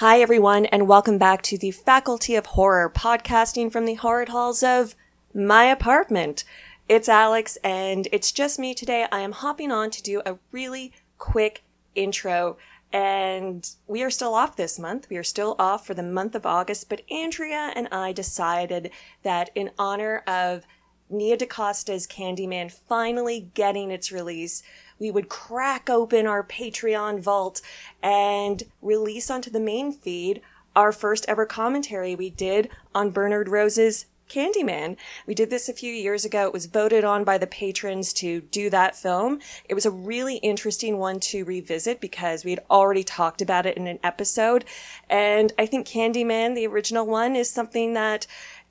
Hi, everyone, and welcome back to the Faculty of Horror, podcasting from the horror halls of my apartment. It's Alex, and it's just me today. I am hopping on to do a really quick intro, and we are still off this month. We are still off for the month of August, but Andrea and I decided that in honor of Nia DaCosta's Candyman finally getting its release, we would crack open our Patreon vault and release onto the main feed our first ever commentary we did on Bernard Rose's Candyman. We did this a few years ago. It was voted on by the patrons to do that film. It was a really interesting one to revisit because we had already talked about it in an episode. And I think Candyman, the original one, is something that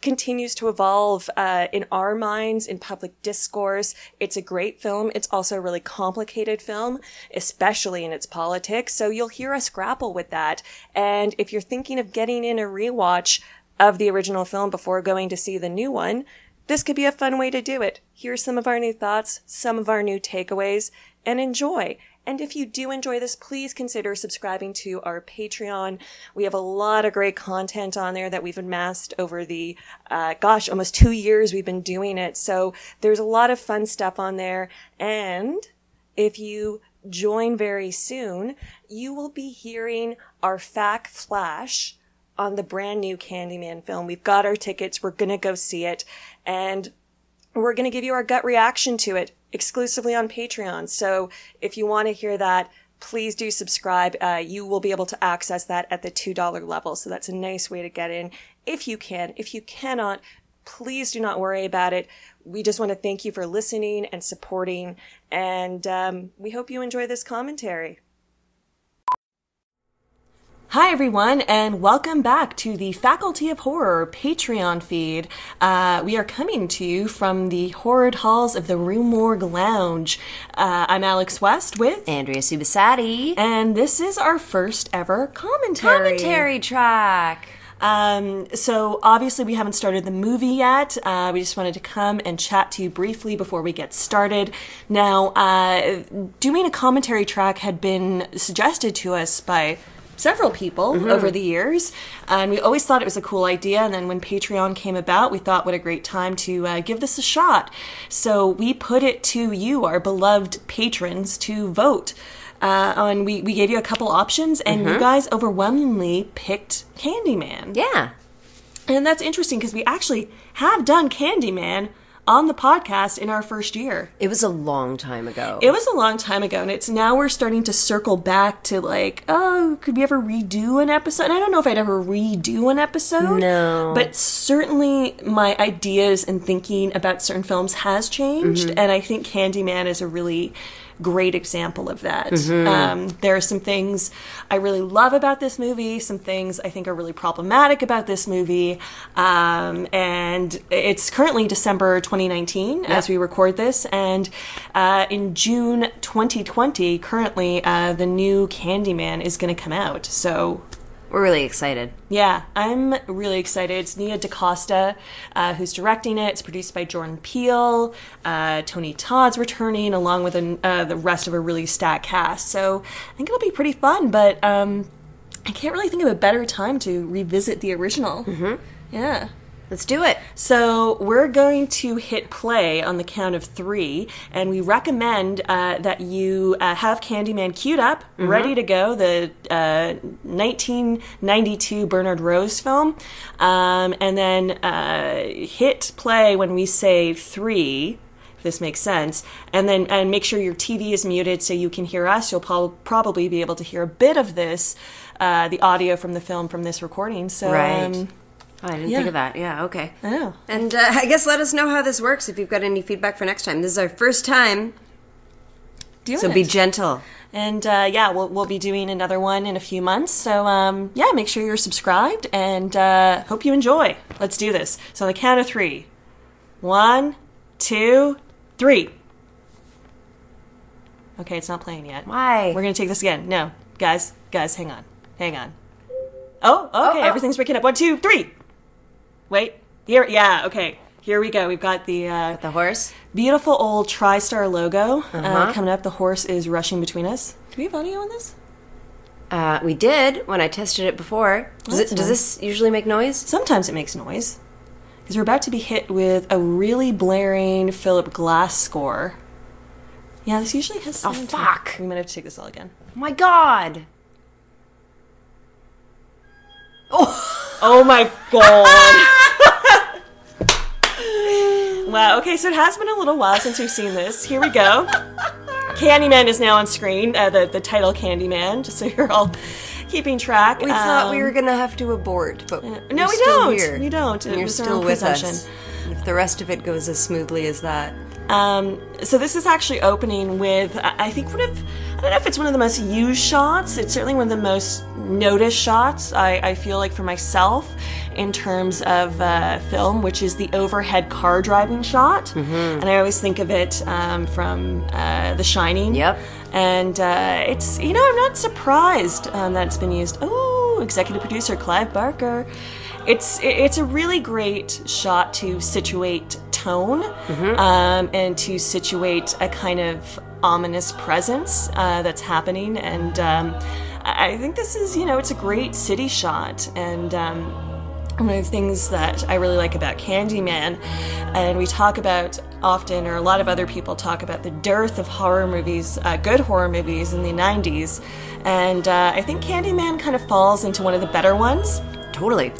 continues to evolve uh, in our minds in public discourse. It's a great film. It's also a really complicated film, especially in its politics. So you'll hear us grapple with that. And if you're thinking of getting in a rewatch of the original film before going to see the new one, this could be a fun way to do it. Here's some of our new thoughts, some of our new takeaways, and enjoy. And if you do enjoy this, please consider subscribing to our Patreon. We have a lot of great content on there that we've amassed over the, uh, gosh, almost two years we've been doing it. So there's a lot of fun stuff on there. And if you join very soon, you will be hearing our FAQ flash on the brand new Candyman film. We've got our tickets. We're going to go see it. And we're going to give you our gut reaction to it exclusively on Patreon. So if you want to hear that, please do subscribe. Uh, you will be able to access that at the $2 level. So that's a nice way to get in if you can. If you cannot, please do not worry about it. We just want to thank you for listening and supporting. And um, we hope you enjoy this commentary. Hi, everyone, and welcome back to the Faculty of Horror Patreon feed. Uh, we are coming to you from the horrid halls of the Rue Morgue Lounge. Uh, I'm Alex West with Andrea Subissati. And this is our first ever commentary. Commentary track. Um, so obviously we haven't started the movie yet. Uh, we just wanted to come and chat to you briefly before we get started. Now, uh, doing a commentary track had been suggested to us by several people mm-hmm. over the years. And we always thought it was a cool idea. And then when Patreon came about, we thought what a great time to uh, give this a shot. So we put it to you, our beloved patrons, to vote. Uh, and we, we gave you a couple options, and mm-hmm. you guys overwhelmingly picked Candyman. Yeah. And that's interesting because we actually have done Candyman on the podcast in our first year. It was a long time ago. It was a long time ago, and it's now we're starting to circle back to like, oh, could we ever redo an episode? And I don't know if I'd ever redo an episode. No. But certainly my ideas and thinking about certain films has changed, mm-hmm. and I think Candyman is a really great example of that. Mm-hmm. Um, there are some things I really love about this movie, some things I think are really problematic about this movie. Um, and it's currently December 2019 yep. as we record this. And uh, in June 2020, currently, uh, the new Candyman is going to come out. So we're really excited. Yeah, I'm really excited. It's Nia DaCosta uh, who's directing it. It's produced by Jordan Peele. Uh, Tony Todd's returning along with an, uh, the rest of a really stacked cast. So I think it'll be pretty fun, but um, I can't really think of a better time to revisit the original. Mm-hmm. Yeah. Let's do it. So we're going to hit play on the count of three, and we recommend uh, that you uh, have Candyman queued up, mm-hmm. ready to go. The uh, 1992 Bernard Rose film, um, and then uh, hit play when we say three. If this makes sense, and then and make sure your TV is muted so you can hear us. You'll po- probably be able to hear a bit of this, uh, the audio from the film from this recording. So. Right. Um, Oh, I didn't yeah. think of that. Yeah, okay. I know. And uh, I guess let us know how this works if you've got any feedback for next time. This is our first time. Doing so it. be gentle. And uh, yeah, we'll, we'll be doing another one in a few months. So um, yeah, make sure you're subscribed and uh, hope you enjoy. Let's do this. So on the count of three. One, two, three. Okay, it's not playing yet. Why? We're going to take this again. No. Guys, guys, hang on. Hang on. Oh, okay, oh, oh. everything's breaking up. One, two, three. Wait, here, yeah, okay. Here we go. We've got the uh, the horse. Beautiful old TriStar logo uh, uh-huh. coming up. The horse is rushing between us. Do we have audio on this? Uh, we did when I tested it before. Does, it, does this usually make noise? Sometimes it makes noise. Because we're about to be hit with a really blaring Philip Glass score. Yeah, this usually has. Oh, fuck. We might have to take this all again. Oh my god! Oh! Oh my god. wow, okay, so it has been a little while since we've seen this. Here we go. Candyman is now on screen, uh, the, the title Candyman, just so you're all keeping track. We thought we Um, were gonna have to abort, but no, we're we still don't. Here. We don't. And It you're still with us. If the rest of it goes as smoothly as that, Um, so this is actually opening with, I I think, one of, I don't know if it's one of the most used shots. It's certainly one of the most noticed shots, I, I feel like, for myself in terms of uh, film, which is the overhead car driving shot. Mm-hmm. And I always think of it um, from uh, The Shining. Yep. And uh, it's, you know, I'm not surprised um, that it's been used. Oh, executive producer Clive Barker. It's it's a really great shot to situate tone um, and to situate a kind of ominous presence uh, that's happening. And um, I I think this is, you know, it's a great city shot. And um, one of the things that I really like about Candyman, and we talk about often, or a lot of other people talk about the dearth of horror movies, uh, good horror movies in the 90s. And uh, I think Candyman kind of falls into one of the better ones. totally.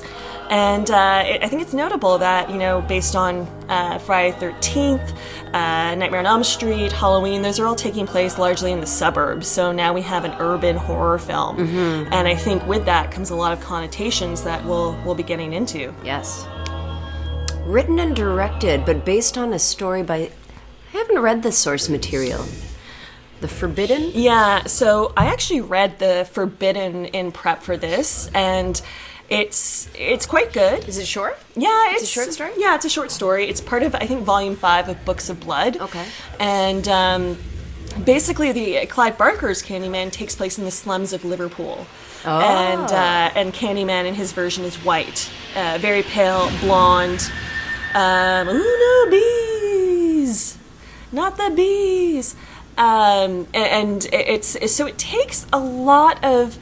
And uh, it, I think it's notable that, you know, based on uh, Friday 13th, uh, Nightmare on Elm Street, Halloween, those are all taking place largely in the suburbs. So now we have an urban horror film. And I think with that comes a lot of connotations that we'll, we'll be getting into. Yes. Written and directed, but based on a story by. I haven't read the source material. The Forbidden? Yeah, so I actually read the Forbidden in prep for this, and it's it's quite good. Is it short? Yeah, it's, a short story? Yeah, it's a short story. It's part of I think volume five of Books of Blood. Okay. and um, basically the Clive Barker's Candyman takes place in the slums of Liverpool. Oh. And uh, and Candyman in his version is white, uh, very pale, blonde. Um, ooh no bees, not the bees. Um, and it's so it takes a lot of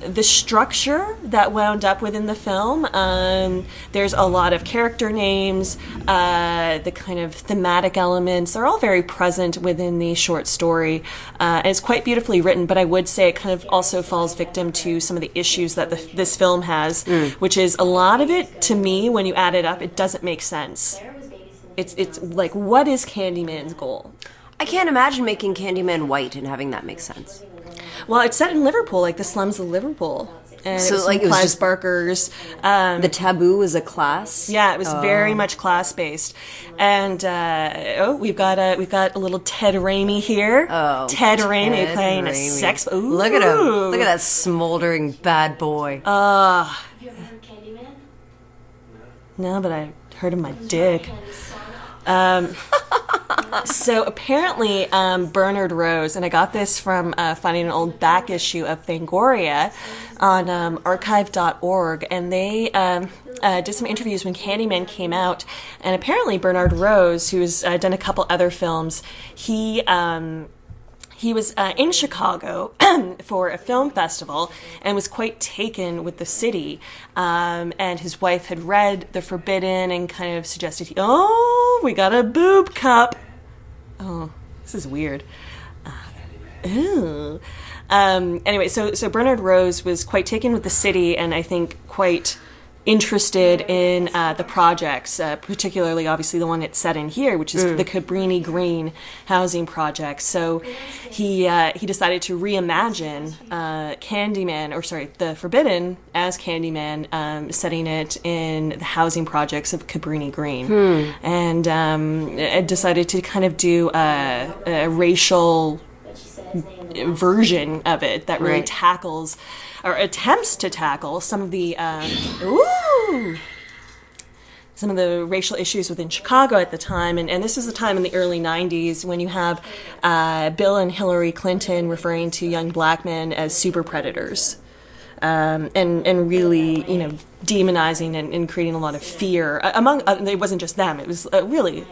the structure that wound up within the film. Um, there's a lot of character names, uh, the kind of thematic elements are all very present within the short story. Uh, and it's quite beautifully written, but I would say it kind of also falls victim to some of the issues that the, this film has, which is a lot of it, to me, when you add it up, it doesn't make sense. It's, it's like, what is Candyman's goal? I can't imagine making Candyman white and having that make sense. Well, it's set in Liverpool, like the slums of Liverpool. And So, it was like, like it was Clive just- Barker's. Um, The taboo is a class? yeah, it was very much class based, and uh, oh, we've got a we've got a little Ted Raimi here. Oh, Ted, Raimi Ted playing a sex. Ooh. Look at him. Look at that smoldering bad boy. Ah. Uh, You ever heard Candyman? no, but I heard of my dick. Um, so apparently, um, Bernard Rose, and I got this from uh, finding an old back issue of Fangoria on um, archive.org, and they um, uh, did some interviews when Candyman came out, and apparently Bernard Rose, who's uh, done a couple other films, he. Um, he was uh, in Chicago for a film festival and was quite taken with the city. Um, and his wife had read The Forbidden and kind of suggested, "Oh, we got a boob cup." Oh, this is weird. Uh, ew. Um, anyway, so so Bernard Rose was quite taken with the city, and I think quite interested in uh, the projects, uh, particularly obviously the one it's set in here, which is the Cabrini Green housing project. So he uh, he decided to reimagine uh, Candyman, or sorry, the Forbidden as Candyman, um, setting it in the housing projects of Cabrini Green, and um, uh, decided to kind of do a, a racial version of it that really Right. tackles or attempts to tackle some of the um, ooh some of the racial issues within Chicago at the time, and, and this was the time in the early '90s when you have uh, Bill and Hillary Clinton referring to young black men as super predators, um, and and really you know demonizing and, and creating a lot of fear uh, among. Uh, it wasn't just them; it was uh, really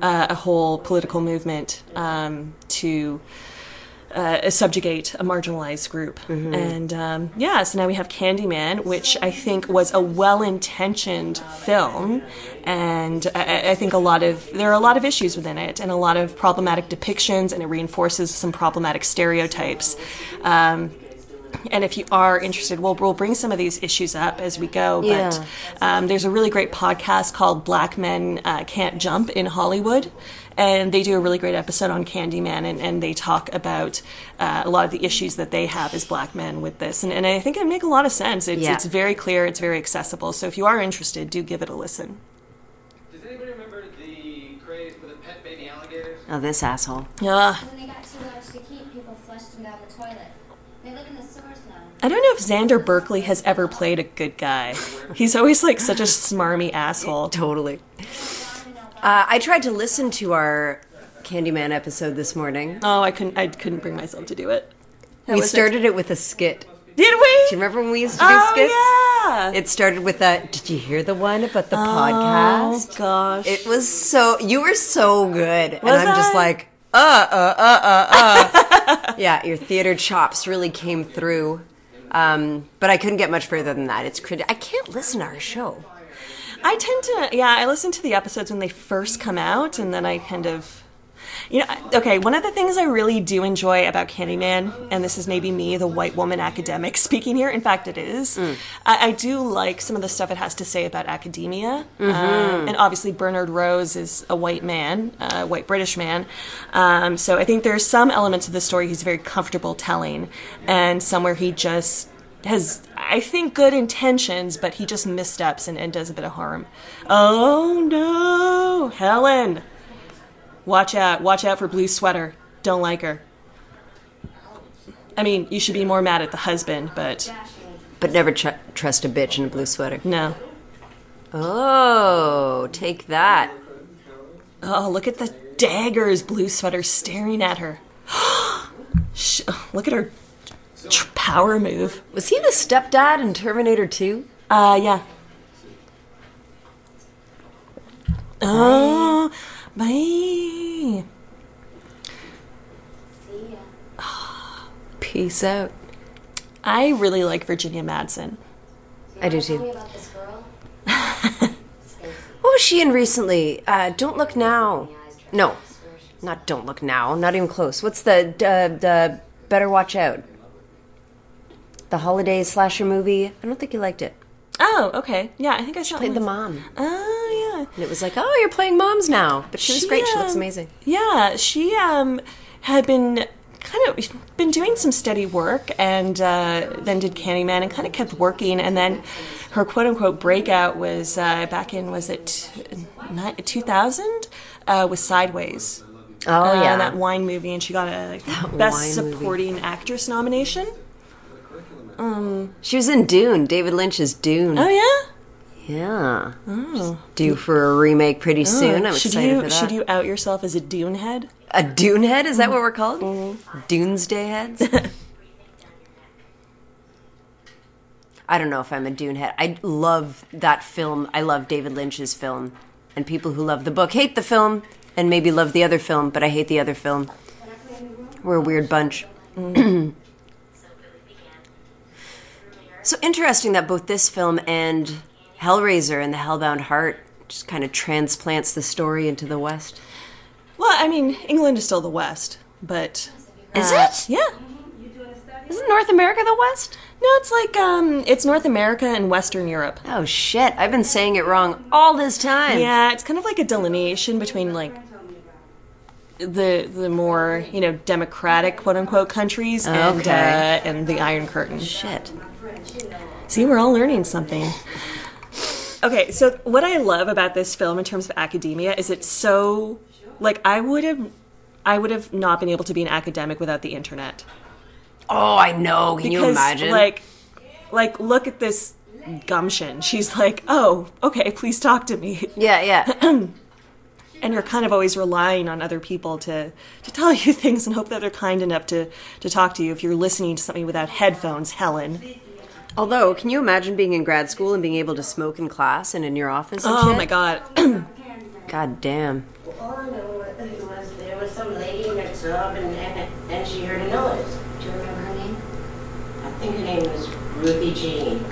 uh, a whole political movement um, to uh, subjugate a marginalized group. And um, yeah, so now we have Candyman, which I think was a well-intentioned film, and I, I think a lot of there are a lot of issues within it, and a lot of problematic depictions, and it reinforces some problematic stereotypes. Um, and if you are interested, we'll, we'll bring some of these issues up as we go. Yeah. But um, there's a really great podcast called Black Men uh, Can't Jump in Hollywood. And they do a really great episode on Candyman, and, and they talk about uh, a lot of the issues that they have as black men with this. And, and I think it make a lot of sense. It's, Yeah. it's very clear, it's very accessible. So if you are interested, do give it a listen. Does anybody remember the craze for the pet baby alligators? Oh, this asshole. Yeah. When they got too large to keep, people flushed them down the toilet. They live in the sewers now. I don't know if Xander Berkeley has ever played a good guy. He's always like such a smarmy asshole. Totally. Uh, I tried to listen to our Candyman episode this morning. Oh, I couldn't. I couldn't bring myself to do it. We was started it with a skit. Did we? Do you remember when we used to do Oh skits? yeah. It started with a. Did you hear the one about the podcast? oh gosh. It was so. You were so good, and Was I'm just I? like, uh, uh, uh, uh, uh. yeah, your theater chops really came through. Um, but I couldn't get much further than that. It's criti- I can't listen to our show. I tend to, yeah, I listen to the episodes when they first come out, and then I kind of, you know, okay, one of the things I really do enjoy about Candyman, and this is maybe me, the white woman academic speaking here, in fact, it is, I, I do like some of the stuff it has to say about academia. Um, and obviously, Bernard Rose is a white man, a white British man. Um, so I think there's some elements of the story he's very comfortable telling, and somewhere he just has I think good intentions, but he just missteps and, and does a bit of harm. Oh no, Helen! Watch out! Watch out for Blue Sweater. Don't like her. I mean, you should be more mad at the husband, but But never tr- trust a bitch in a blue sweater. no. Oh, take that. Oh, look at the daggers, Blue Sweater staring at her. Sh- oh, look at her power move. Was he the stepdad in Terminator 2? Uh, yeah. Oh, bye. See ya. Peace out. I really like Virginia Madsen. I do Tell me too. about this girl. What was she in recently? Uh, Don't Look Now. No, not Don't Look Now. Not even close. What's the uh, the Better Watch Out? The holiday slasher movie. I don't think you liked it. Oh, okay. Yeah, I think I saw Played the mom, Oh, yeah. and it was like, oh, you're playing moms now. But she was great. She looks um, amazing. Yeah, she um had been kind of been doing some steady work and uh, then did Candyman and kind of kept working and then her quote unquote breakout was uh, back in was it two thousand uh, with Sideways. Oh uh, yeah, that wine movie, and she got a wine best movie. supporting actress nomination. Um, she was in Dune. David Lynch's Dune. Oh yeah. Yeah. Oh. Due for a remake pretty oh, soon. I'm should excited you for that. should you out yourself as a Dune head? A Dune head? Is that what we're called? Mm-hmm. Doomsday heads? I don't know if I'm a Dune head. I love that film. I love David Lynch's film. And people who love the book hate the film and maybe love the other film, but I hate the other film. We're a weird bunch. Mm-hmm. so interesting that both this film and Hellraiser and the Hellbound Heart just kind of transplants the story into the West. Well, I mean, England is still the West, but Is uh, it? Yeah. Isn't North America the West? No, it's like um, it's North America and Western Europe. Oh shit, I've been saying it wrong all this time. Yeah, it's kind of like a delineation between like the the more you know democratic quote unquote countries and uh, and the Iron Curtain. Shit. See, we're all learning something. Okay, so what I love about this film in terms of academia is it's so like I would have I would have not been able to be an academic without the internet. Oh, I know. Can you Because, imagine? Like like look at this gumption. She's like, "Oh, okay, please talk to me." yeah, yeah. and you're kind of always relying on other people to, to tell you things and hope that they're kind enough to, to talk to you if you're listening to something without headphones, Helen. Although, can you imagine being in grad school and being able to smoke in class and in your office and Oh shit? my god. God damn. All I know was there was some lady next door, and, and, and She Heard a noise. Do you remember her name? I think her name was Ruthie Jean.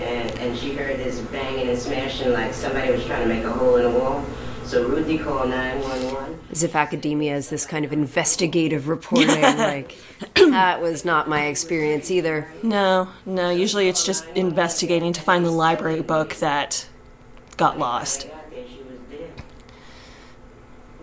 And, and she heard this banging and smashing like somebody was trying to make a hole in the wall. So Ruthie called 911. As if academia is this kind of investigative reporting. like, that was not my experience either. No, no. Usually it's just investigating to find the library book that got lost. Got there, she was dead.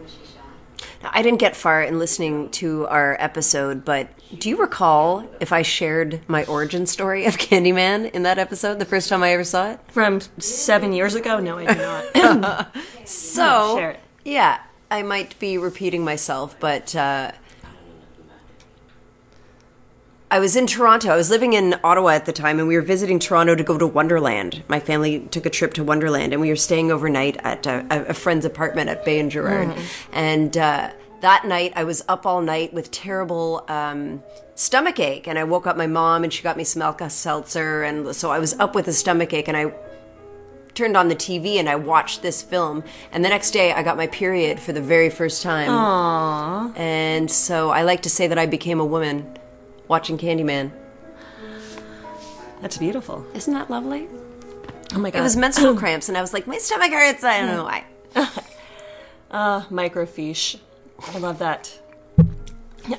Was she shot? Now, I didn't get far in listening to our episode, but do you recall if I shared my origin story of Candyman in that episode the first time I ever saw it? From seven years ago? No, I do not. So, yeah, I might be repeating myself, but uh, I was in Toronto. I was living in Ottawa at the time, and we were visiting Toronto to go to Wonderland. My family took a trip to Wonderland, and we were staying overnight at a, a friend's apartment at Bay and Gerrard. And uh, that night, I was up all night with terrible um, stomach ache, and I woke up my mom, and she got me some Alka Seltzer, and so I was up with a stomach ache, and I turned on the TV and I watched this film. And the next day, I got my period for the very first time. Aww. And so I like to say that I became a woman watching Candyman. That's beautiful. Isn't that lovely? Oh my god. It was menstrual cramps, and I was like, my stomach hurts. I don't know why. Uh, microfiche. I love that.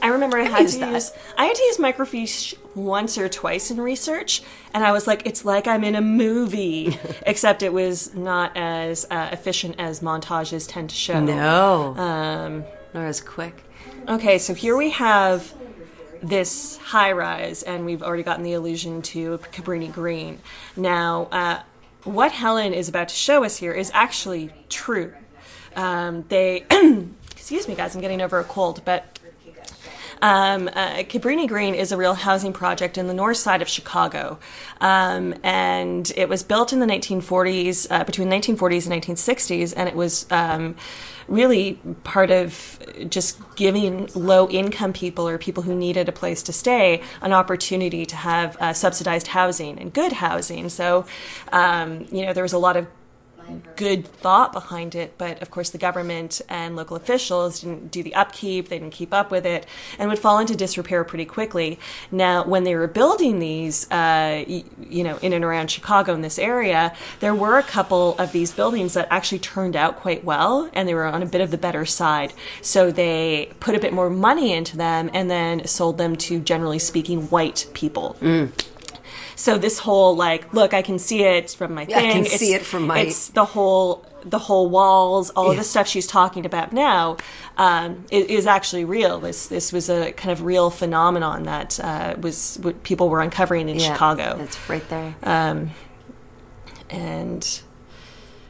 I remember I had used to that. use I had to use microfiche once or twice in research, and I was like, it's like I'm in a movie, except it was not as uh, efficient as montages tend to show. No. Um, Nor as quick. okay, so here we have this high rise, and we've already gotten the allusion to Cabrini Green. Now, uh, what Helen is about to show us here is actually true. Um, they, excuse me, guys, I'm getting over a cold, but um, uh, Cabrini Green is a real housing project in the north side of Chicago. Um, and it was built in the 1940s, uh, between 1940s and 1960s, and it was um, really part of just giving low income people or people who needed a place to stay an opportunity to have uh, subsidized housing and good housing. So, um, you know, there was a lot of good thought behind it, but of course the government and local officials didn't do the upkeep, they didn't keep up with it, and would fall into disrepair pretty quickly. Now, when they were building these, uh, you know, in and around Chicago in this area, there were a couple of these buildings that actually turned out quite well, and they were on a bit of the better side. So they put a bit more money into them and then sold them to, generally speaking, white people. So this whole like, look, I can see it from my Yeah, I thing. can see it from my- It's the whole the whole walls, all of the stuff she's talking about now, um, is, is actually real. This this was a kind of real phenomenon that uh, was what people were uncovering in Yeah, Chicago It's right there. and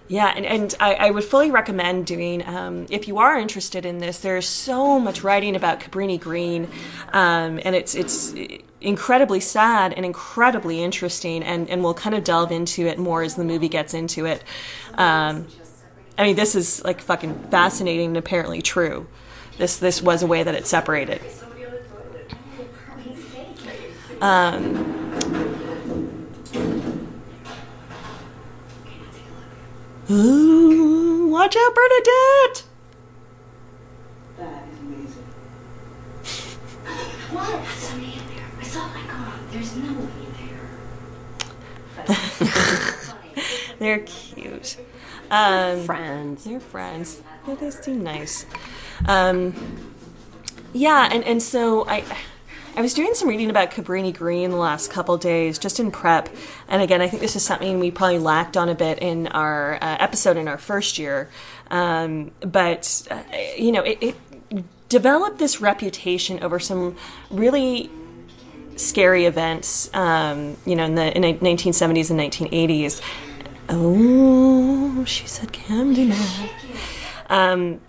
yeah and, and I, I would fully recommend doing um, if you are interested in this there's so much writing about cabrini green um, and it's it's incredibly sad and incredibly interesting and, and we'll kind of delve into it more as the movie gets into it. Um, i mean this is like fucking fascinating and apparently true. This this was a way that it separated. Ooh, watch out bernadette! That is amazing. What? There's somebody in there. I saw my car. There's nobody there. They're cute um, Friends. They're friends. Yeah, they seem nice. Um, yeah, and, and so I I was doing some reading about Cabrini Green the last couple days, just in prep. And again, I think this is something we probably lacked on a bit in our uh, episode in our first year. Um, but uh, you know, it, it developed this reputation over some really scary events, um, you know, in the in the 1970s and 1980s. Oh, she said Candyman. Um,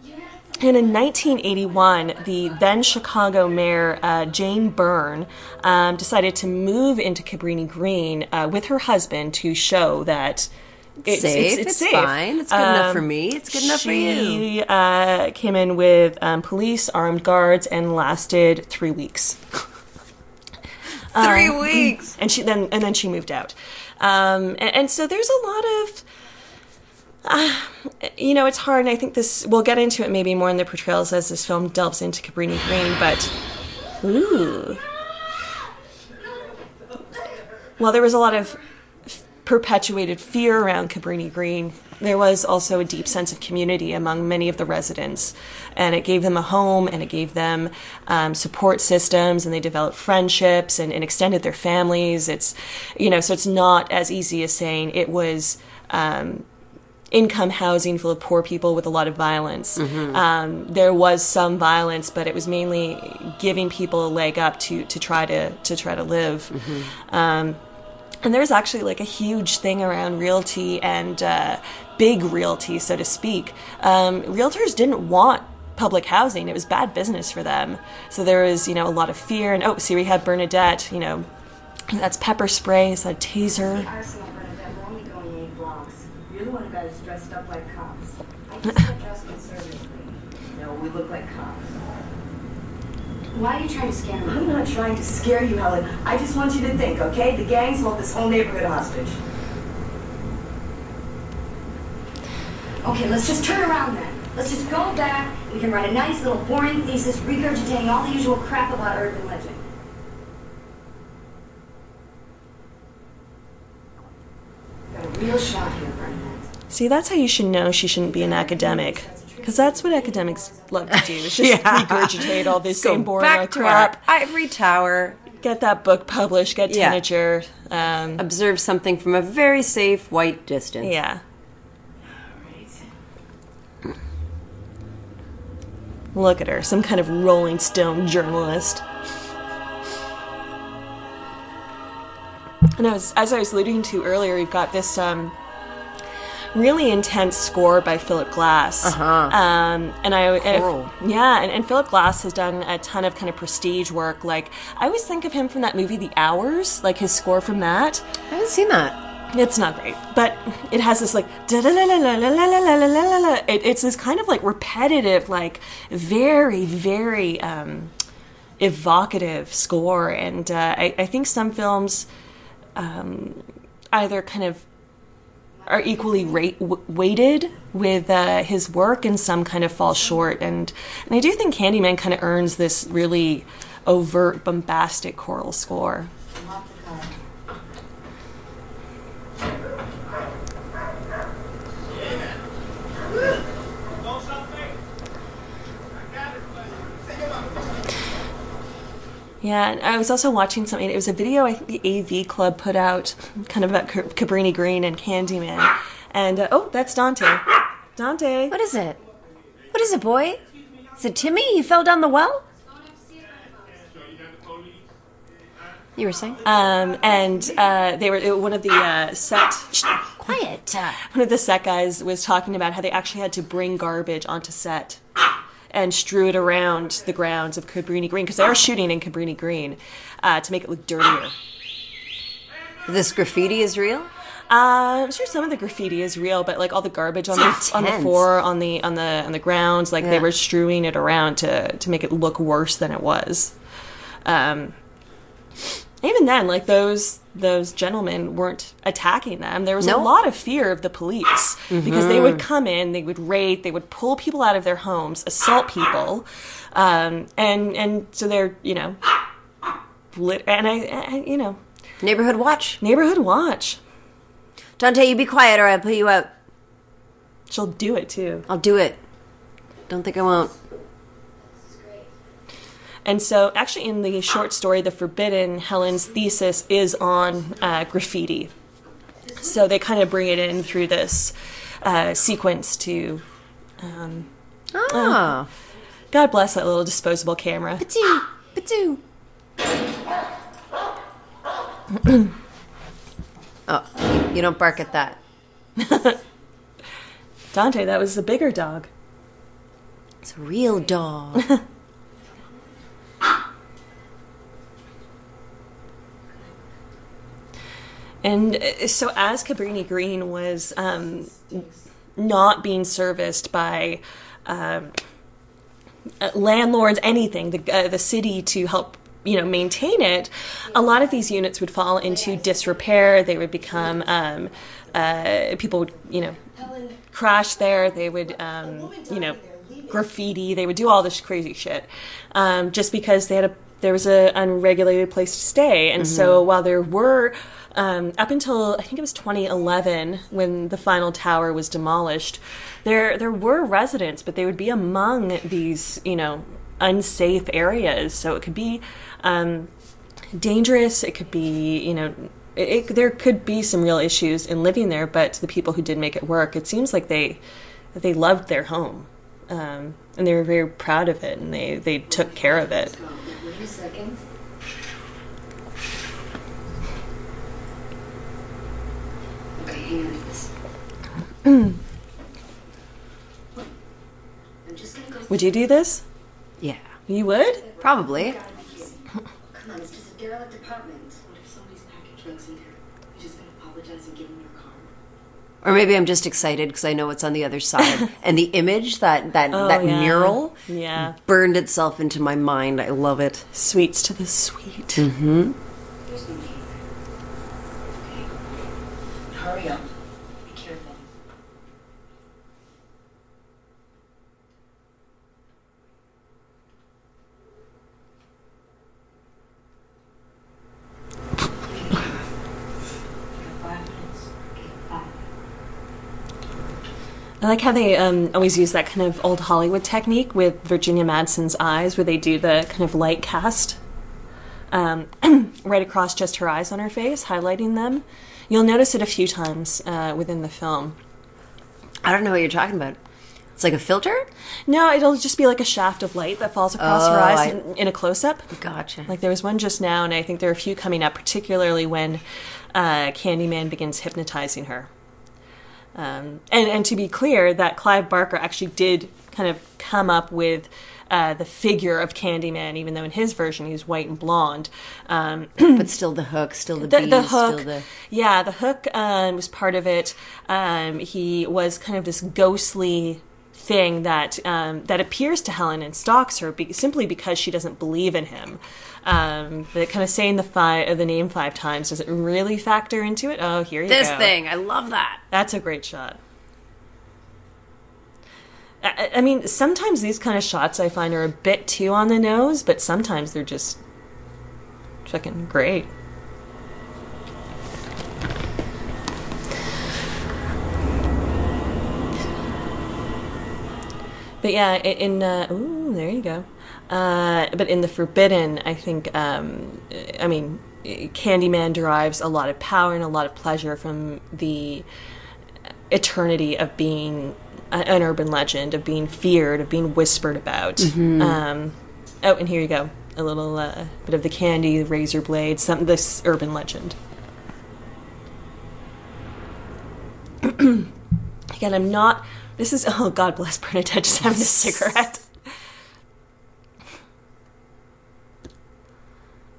and in 1981, the then Chicago mayor, uh, Jane Byrne, um, decided to move into Cabrini Green uh, with her husband to show that it's safe. It's, It's safe. fine. It's good enough Um, for me. It's good enough for you. She uh, came in with um, police, armed guards, and lasted three weeks. Three weeks. and she then and then she moved out um, and, and so there's a lot of uh, you know it's hard and i think this we'll get into it maybe more in the portrayals as this film delves into cabrini green but Ooh. While there was a lot of perpetuated fear around Cabrini Green, there was also a deep sense of community among many of the residents. And it gave them a home and it gave them um, support systems and they developed friendships and, and extended their families. It's, you know, so it's not as easy as saying it was. Um, income housing full of poor people with a lot of violence. Um, there was some violence, but it was mainly giving people a leg up to to try to to try to live. Um, and there's actually like a huge thing around realty and uh, big realty, so to speak. Um, realtors didn't want public housing; it was bad business for them. So there was, you know, a lot of fear. And oh, see, we have Bernadette. You know, that's pepper spray. It's a taser. Arsenal, Bernadette, we're only going eight blocks. You're the one who got us dressed up like cops. I just got dressed conservatively. No, we look like cops. Why are you trying to scare me? I'm not trying to scare you, Helen. I just want you to think, okay? The gangs hold this whole neighborhood hostage. Okay, let's just turn around then. Let's just go back. We can write a nice little boring thesis regurgitating all the usual crap about urban legend. Got a real shot here, Bernadette. See, that's how you should know she shouldn't be an academic. Because that's what academics love to do. Is just Yeah. regurgitate all this same boring back old to crap. ivory tower. Get that book published, get Yeah. Um, Observe something from a very safe white distance. yeah. Look at her, some kind of Rolling Stone journalist. And I was, as I was alluding to earlier, we've got this um, really intense score by Philip Glass. Uh-huh. Um, and I. I, yeah, and, and Philip Glass has done a ton of kind of prestige work. Like I always think of him from that movie The Hours, like his score from that. I haven't seen that. It's not great, but it has this like it's this kind of like repetitive, like very, very um, evocative score, and uh, I, I think some films um, either kind of are equally rate, weighted with uh, his work, and some kind of fall short. And and I do think Candyman kind of earns this really overt, bombastic choral score. Yeah, and I was also watching something. It was a video I think the AV Club put out, kind of about Cabrini Green and Candyman. And uh, oh, that's Dante. Dante. What is it? What is it, boy? Is it Timmy? He fell down the well? You were saying? Um, and uh, they were it- one of the uh, set. Quiet. One of the set guys was talking about how they actually had to bring garbage onto set and strew it around the grounds of Cabrini Green because they are shooting in Cabrini Green uh, to make it look dirtier. this graffiti is real? Uh, I'm sure some of the graffiti is real, but like all the garbage on the on the floor, on the on the on the grounds, like they were strewing it around to to make it look worse than it was. Um, even then, like those those gentlemen weren't attacking them. There was a lot of fear of the police because they would come in, they would raid, they would pull people out of their homes, assault people, um, and and so they're you know, lit, and I, I you know Neighborhood watch. neighborhood watch. Dante, you be quiet or I'll put you out. She'll do it too. I'll do it. Don't think I won't. And so, actually, in the short story, The Forbidden, Helen's thesis is on uh, graffiti. So they kind of bring it in through this uh, sequence to. Um, Oh. God bless that little disposable camera. Patoo. Patoo. oh, you don't bark at that. Dante, that was the bigger dog. It's a real dog. And uh, so, as Cabrini Green was um, not being serviced by um, uh, landlords, anything, the, uh, the city to help you know maintain it, a lot of these units would fall into disrepair. They would become um, uh, people would you know crash there. They would um, you know graffiti. They would do all this crazy shit um, just because they had a there was an unregulated place to stay, and so Mm-hmm. while there were. Um, up until I think it was 2011 when the final tower was demolished, there there were residents, but they would be among these you know unsafe areas. So it could be um, dangerous. It could be, you know, it, it, there could be some real issues in living there. But the people who did make it work, it seems like they they loved their home, um, and they were very proud of it, and they they took care of it. Second. Okay, hang on to this. I'm just gonna go. Would you do this? Yeah, You would? probably. Come on, it's just a derelict apartment. What if somebody's package leaks in there? You're just gonna apologize and give them your car? Or maybe I'm just excited because I know what's on the other side. and the image that that oh, that Oh, yeah. mural Yeah. burned itself into my mind. I love it. Sweets to the sweet. Mm-hmm. There's no key. Hurry up. Be careful. I like how they um, always use that kind of old Hollywood technique with Virginia Madsen's eyes, where they do the kind of light cast um, right across just her eyes on her face, highlighting them. You'll notice it a few times uh, within the film. I don't know what you're talking about. It's like a filter. No, it'll just be like a shaft of light that falls across her Oh, eyes I- in, in a close up. Gotcha. Like there was one just now, and I think there are a few coming up, particularly when uh, Candyman begins hypnotizing her. Um, and and to be clear, that Clive Barker actually did kind of come up with uh, the figure of Candyman, even though in his version he's white and blonde. Um, but still the hook, still the, the, bees, the hook, still the yeah, the hook um, was part of it. Um, he was kind of this ghostly thing that um, that appears to Helen and stalks her be- simply because she doesn't believe in him. Um, but kind of saying the five, the name five times does it really factor into it? Oh, here you this go. This thing. I love that. That's a great shot. I, I mean, sometimes these kind of shots I find are a bit too on the nose, but sometimes they're just fucking great. But yeah, in uh, ooh, there you go. Uh, but in the Forbidden, I think, um, I mean, Candyman derives a lot of power and a lot of pleasure from the eternity of being a- an urban legend, of being feared, of being whispered about. Um, oh, and here you go, a little uh, bit of the candy, the razor blade, some this urban legend. Again, I'm not. This is oh God bless Bernadette just having a cigarette.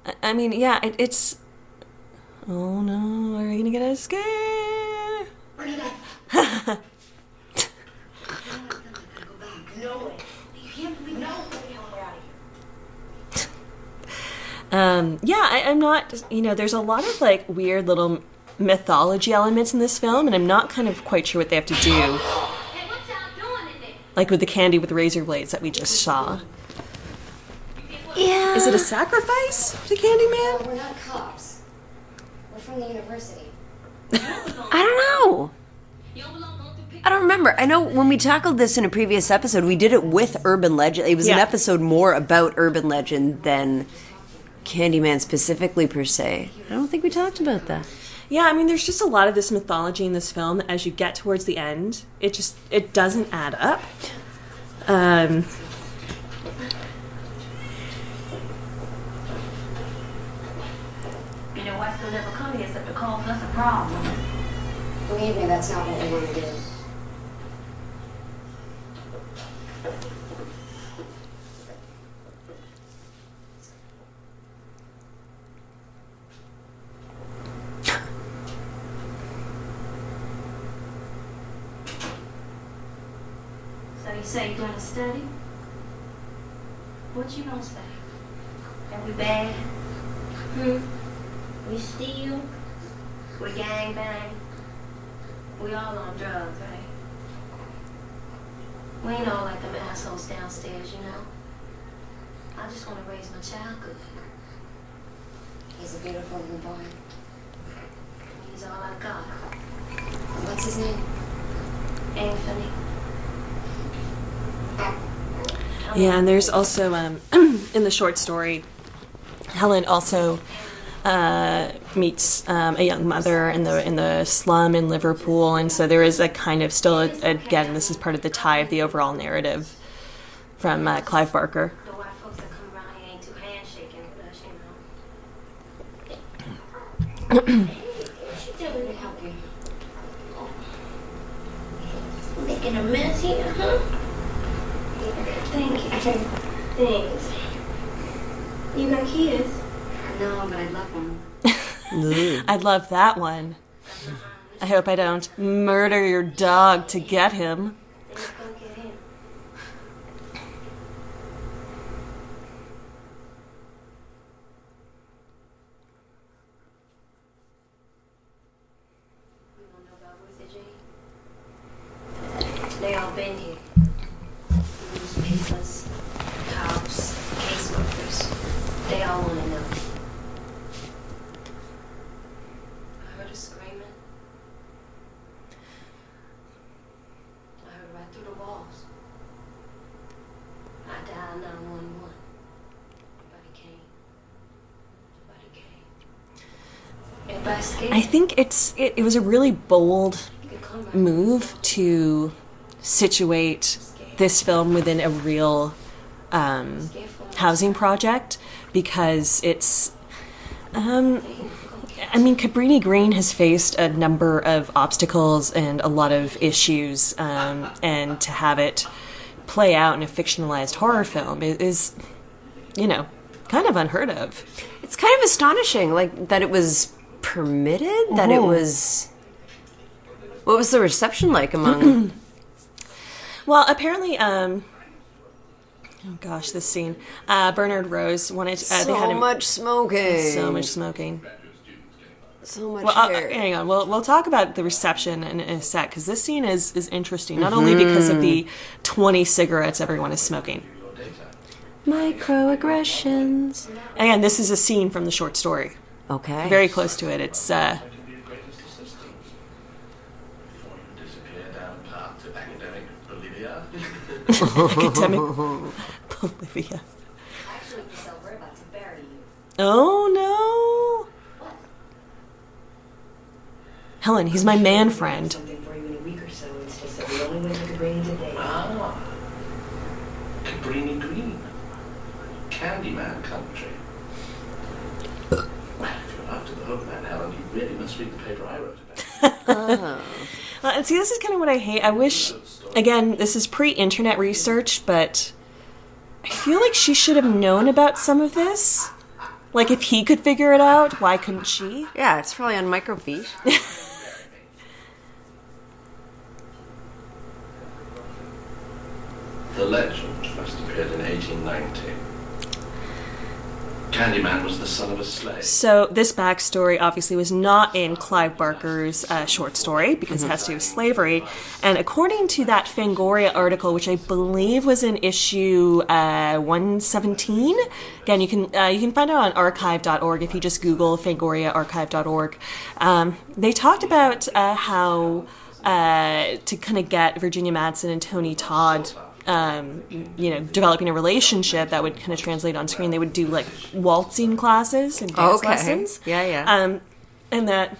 I- I mean, yeah, it, it's. Oh no, are you gonna get a scare? Bernadette! Go back. No way. You can't believe no. We're out of here. Um, yeah, I, I'm not. You know, there's a lot of like weird little mythology elements in this film, and I'm not kind of quite sure what they have to do. Hey, what y'all doing in there? Like with the candy with razor blades that we just saw. Yeah. Is it a sacrifice to Candyman? We're not cops. We're from the university. I don't know. I don't remember. I know when we tackled this in a previous episode, we did it with urban legend. It was an episode more about urban legend than Candyman specifically per se. I don't think we talked about that. Yeah, I mean, there's just a lot of this mythology in this film. As you get towards the end, it just it doesn't add up. Um, You know, why still never come here except to cause us a problem. Believe me, that's not what we want to do. You say you're gonna study? What you gonna say? That we bad? Hmm? We steal? We gang bang? We all on drugs, right? We ain't all like them assholes downstairs, you know? I just want to raise my child good. He's a beautiful little boy. He's all I got. What's his name? Anthony. Yeah, and there's also um, in the short story, Helen also uh, meets um, a young mother in the in the slum in Liverpool, and so there is a kind of still again this is part of the tie of the overall narrative from uh, Clive Barker. The white folks that come around here ain't too handshaking with us, you know. what you doing to help you? Making a mess here, huh? Thank you. Thanks. You got kids? No, but I love one. I'd love that one. I hope I don't murder your dog to get him. Let's go get him. You don't know about Ruthie Jean? They all been here. Newspapers, cops, caseworkers. They all want to know. I heard her screaming. I heard right through the walls. I dialed 911. Nobody came. Nobody came. Everybody scared. I think it's it, was a really bold move to situate this film within a real um, housing project because it's um, I mean Cabrini Green has faced a number of obstacles and a lot of issues um, and to have it play out in a fictionalized horror film is you know kind of unheard of. It's kind of astonishing, like that it was permitted. That it Mhm. was. What was the reception like among? well apparently um oh gosh this scene uh, Bernard Rose wanted uh, they had so him, much smoking. so much smoking So much Well, uh, hang on. We'll we'll talk about the reception in, in a sec because this scene is is interesting. Not only because of the twenty cigarettes everyone is smoking. Microaggressions. And this is a scene from the short story. Okay. Very close to it. It's uh, Before you disappear down path to academic Bolivia. Actually, we're about to bury you. Oh no, Helen. He's my man friend. Something for you in a week or so. It's just that we only went to Cabrini today. ah. Cabrini Green. Candyman country. Well, if you're after the hook, man, Helen, you really must read the paper I wrote about. Uh, and see, this is kind of what I hate. I wish, again, this is pre-internet research, but I feel like she should have known about some of this. Like, if he could figure it out, why couldn't she? Yeah, it's probably on microbeat. The legend first appeared in 1890. Candyman was the son of a slave. So this backstory obviously was not in Clive Barker's uh, short story because it has to do with slavery. And according to that Fangoria article, which I believe was in issue uh, 117, again you can uh, you can find it on archive.org if you just Google FangoriaArchive.org. Um, they talked about uh, how uh, to kind of get Virginia Madsen and Tony Todd um, you know, developing a relationship that would kind of translate on screen. They would do like waltzing classes and dance Okay. lessons. Yeah, yeah. Um, and that,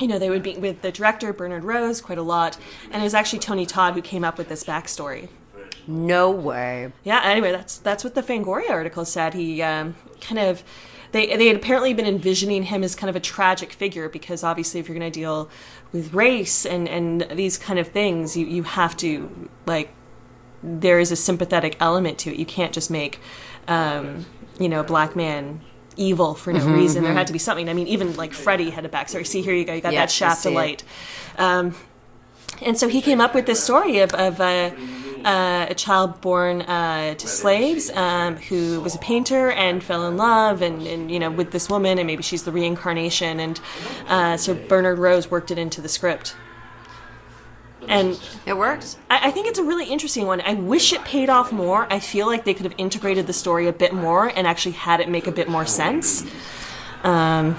you know, they would be with the director Bernard Rose quite a lot, and it was actually Tony Todd who came up with this backstory. No way. Yeah. Anyway, that's that's what the Fangoria article said. He um, kind of. They, they had apparently been envisioning him as kind of a tragic figure because obviously if you're going to deal with race and, and these kind of things you, you have to like there is a sympathetic element to it. You can't just make, um, you know, a black man evil for no reason. There had to be something. I mean, even like Freddy had a backstory. See, here you go. You got Yeah, that shaft of light. Um, and so he came up with this story of, of uh, uh, a child born uh, to slaves um, who was a painter and fell in love and, and you know with this woman and maybe she's the reincarnation and uh, so Bernard Rose worked it into the script. The And It works. I, I think it's a really interesting one. I wish it paid off more. I feel like they could have integrated the story a bit more and actually had it make a bit more sense. Um,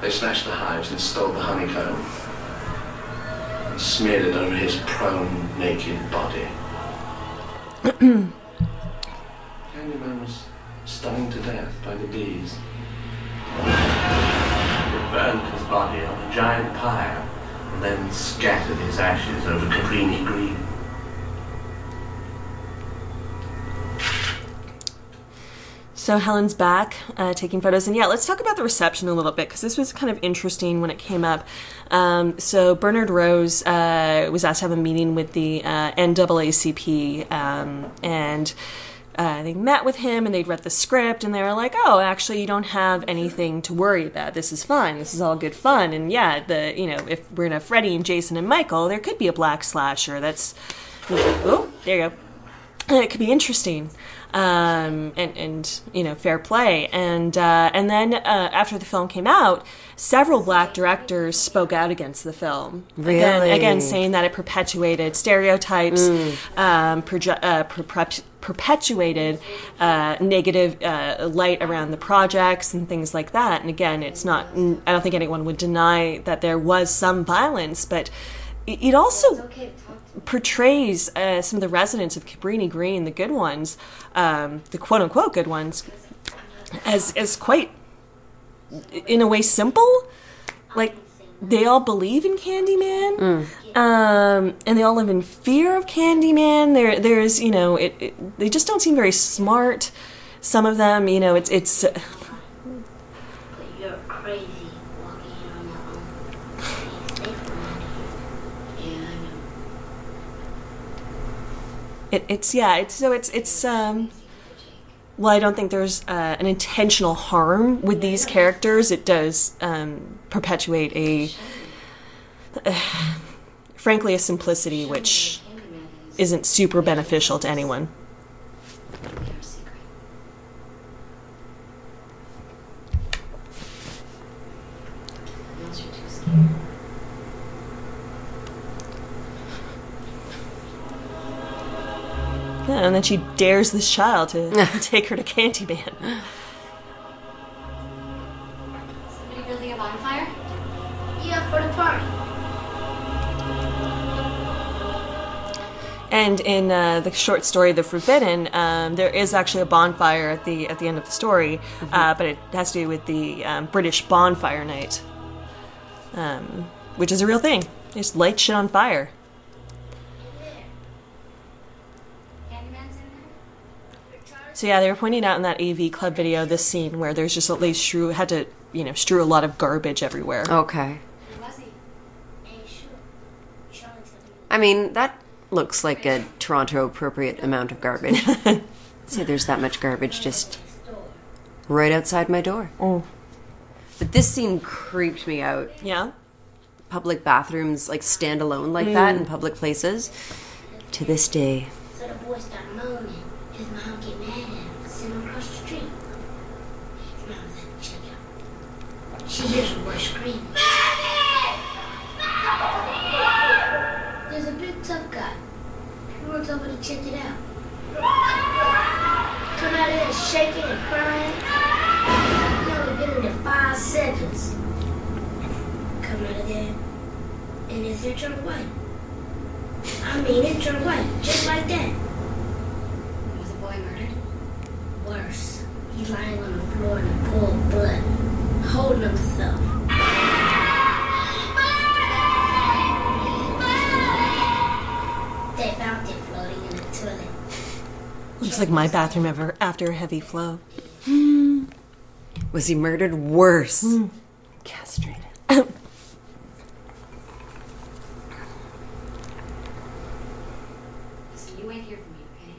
They smashed the hives and stole the honeycomb and smeared it over his prone, naked body. Candyman was stung to death by the bees. They burned his body on a giant pyre and then scattered his ashes over Cabrini Green. So Helen's back, uh, taking photos, and yeah, let's talk about the reception a little bit because this was kind of interesting when it came up. Um, so Bernard Rose uh, was asked to have a meeting with the uh, NAACP, um, and uh, they met with him, and they'd read the script, and they were like, "Oh, actually, you don't have anything to worry about. This is fine. This is all good fun." And yeah, the you know, if we're gonna have Freddy and Jason and Michael, there could be a black slasher. That's oh, there you go it could be interesting um, and and you know fair play and uh, and then uh, after the film came out several black directors spoke out against the film again, Really? again saying that it perpetuated stereotypes um, proje- uh, perpet- perpetuated uh, negative uh, light around the projects and things like that and again it's not I don't think anyone would deny that there was some violence but it also Okay, talk to portrays uh, some of the residents of Cabrini Green, the good ones, um, the quote unquote good ones, as as quite, in a way, simple. Like they all believe in Candyman, um, and they all live in fear of Candyman. There, there's you know, it, it. They just don't seem very smart. Some of them, you know, it's it's. But you're crazy walking on your own. Stay safe around here. Yeah, I know. It, it's yeah. It's so it's it's um. Well, I don't think there's uh, an intentional harm with these characters. It does um, perpetuate a, frankly, a simplicity which isn't super beneficial to anyone. their secret. Unless you're too scared. Yeah, and then she dares this child to take her to Candyman. Somebody building a bonfire? Yeah, for the party. And in uh, the short story "The Forbidden," um, there is actually a bonfire at the at the end of the story, uh, but it has to do with the um, British bonfire night, um, which is a real thing. They just light shit on fire. Candyman's in there? So yeah, they were pointing out in that AV Club video this scene where there's just they strew had to you know strew a lot of garbage everywhere. Okay. Who was he? Hey, sure. Charlotte's gonna be I mean, that looks like a Toronto appropriate amount of garbage. See, there's that much garbage just right outside my door. Oh. But this scene creeped me out. Yeah. Public bathrooms, like stand alone like that mm. in public places. To this day. So the boy started moaning. His mom get mad at him, sent him across the street. His mom was like, check it out. She hears the boy screaming. There's a big tough guy. He runs over to check it out. Come out of there shaking and crying. He only been in five seconds. Come out of there, and his hair turned white. I mean, it turned white, just like that. Was the boy murdered? Worse. He's lying on the floor in a pool of blood, holding himself. They found it floating in the toilet. Looks like my bathroom ever after a heavy flow. Hmm. Was he murdered? Worse. Hmm. Castrated. So you wait here for me, okay?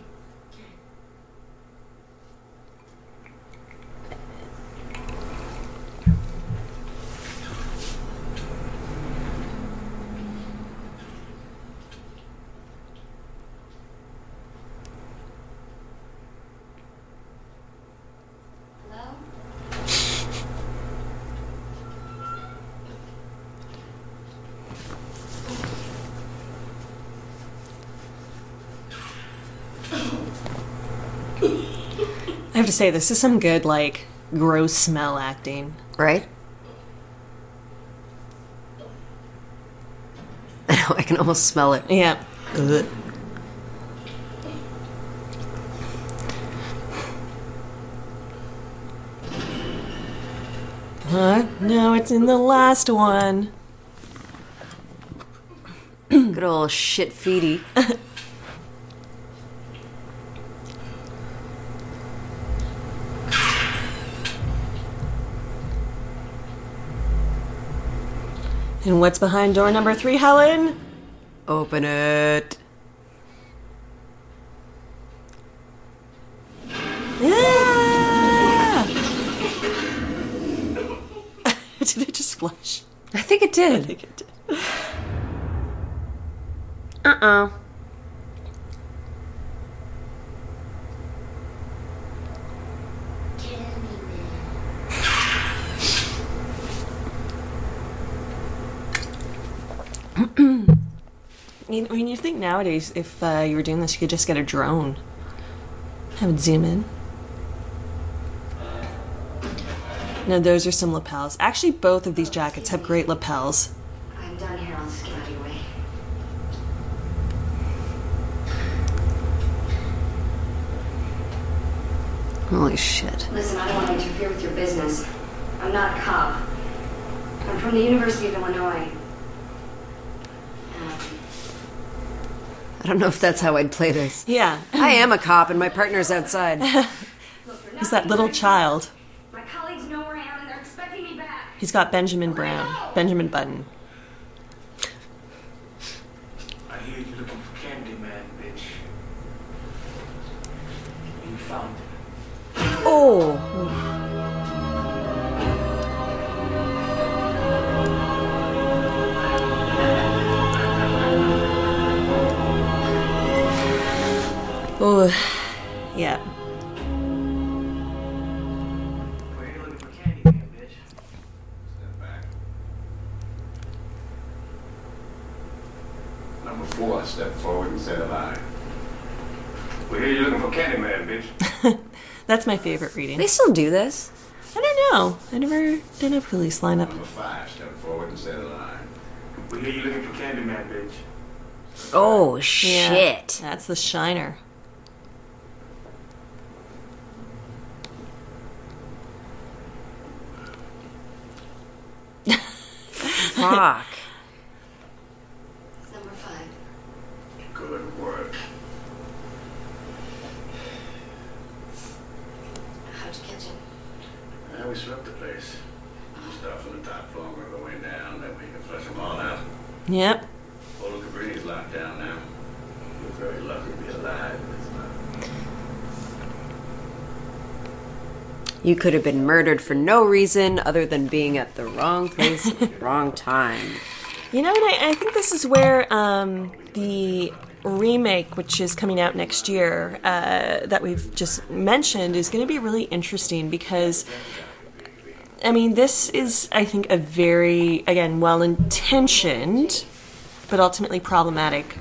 Hello? Have to say, this is some good, like, gross smell acting. Right? I know, I can almost smell it. Yeah. Ugh. Huh? No, it's in the last one. Good old shit feety. And what's behind door number three, Helen? Open it. Yeah! Did it just flush? I think it did. I think it did. Uh I mean, you think nowadays, if uh, you were doing this, you could just get a drone, have it zoom in. No, those are some lapels. Actually, both of these jackets have great lapels. I'm done here. I'll just get out of your way. Holy shit. Listen, I don't want to interfere with your business. I'm not a cop. I'm from the University of Illinois. I don't know if that's how I'd play this. Yeah, I am a cop and my partner's outside. he's that little child. My colleagues know where I am and they're expecting me back. He's got Benjamin oh, Brown, Benjamin Button. I hear you looking for Candyman, bitch. You found it. Oh. Oh, That's my favorite reading. They still do this. I don't know. I never did a police lineup. Number five, step forward and say the line. We hear you looking for Candyman, bitch. Oh, Yeah, shit. That's the shiner. Fuck. Number five. Good work. How'd you catch it? Swept the place. Start from the top floor, our way down, then we can flush them all out. Yep. Polo Cabrini's locked down now. We're very lucky to be alive. You could have been murdered for no reason other than being at the wrong place at the wrong time. You know, and I, I think this is where um, the remake, which is coming out next year, uh, that we've just mentioned, is going to be really interesting because, I mean, this is, I think, a very, again, well intentioned, but ultimately problematic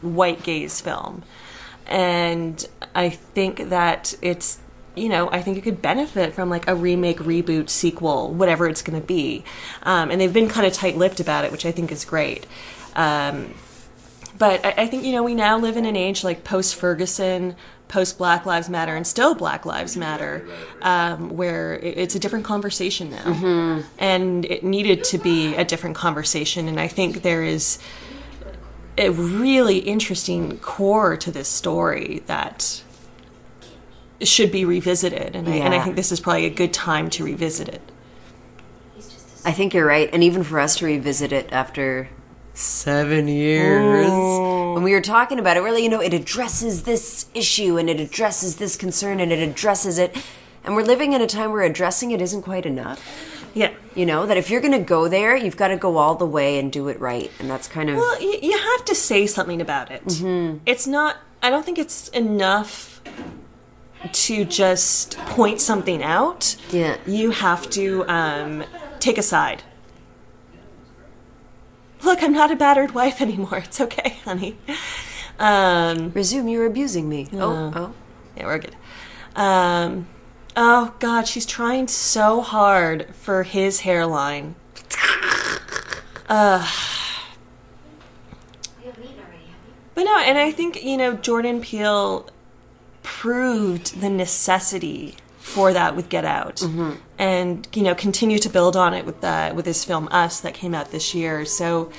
white gaze film. And I think that it's, you know, I think it could benefit from like a remake, reboot, sequel, whatever it's going to be. Um, and they've been kind of tight lipped about it, which I think is great. Um, but I, I think, you know, we now live in an age like post Ferguson, post Black Lives Matter, and still Black Lives Matter, um, where it's a different conversation now. And it needed to be a different conversation. And I think there is a really interesting core to this story that should be revisited and, I, and I think this is probably a good time to revisit it I think you're right. And even for us to revisit it after seven years. When we were talking about it, really, you know, it addresses this issue and it addresses this concern and it addresses it. And we're living in a time where addressing it isn't quite enough. yeah You know, that if you're going to go there, you've got to go all the way and do it right. And that's kind of. well you, you have to say something about it it's not i don't think it's enough to just point something out Yeah. you have to um, take a side look i'm not a battered wife anymore it's okay honey um, Resume, you're abusing me. Oh, oh. Yeah, we're good. Um, oh God, she's trying so hard for his hairline. Uh, You haven't eaten already, have you? but no, and I think you know Jordan Peele proved the necessity for that with Get Out, and you know continue to build on it with uh, with his film Us that came out this year. So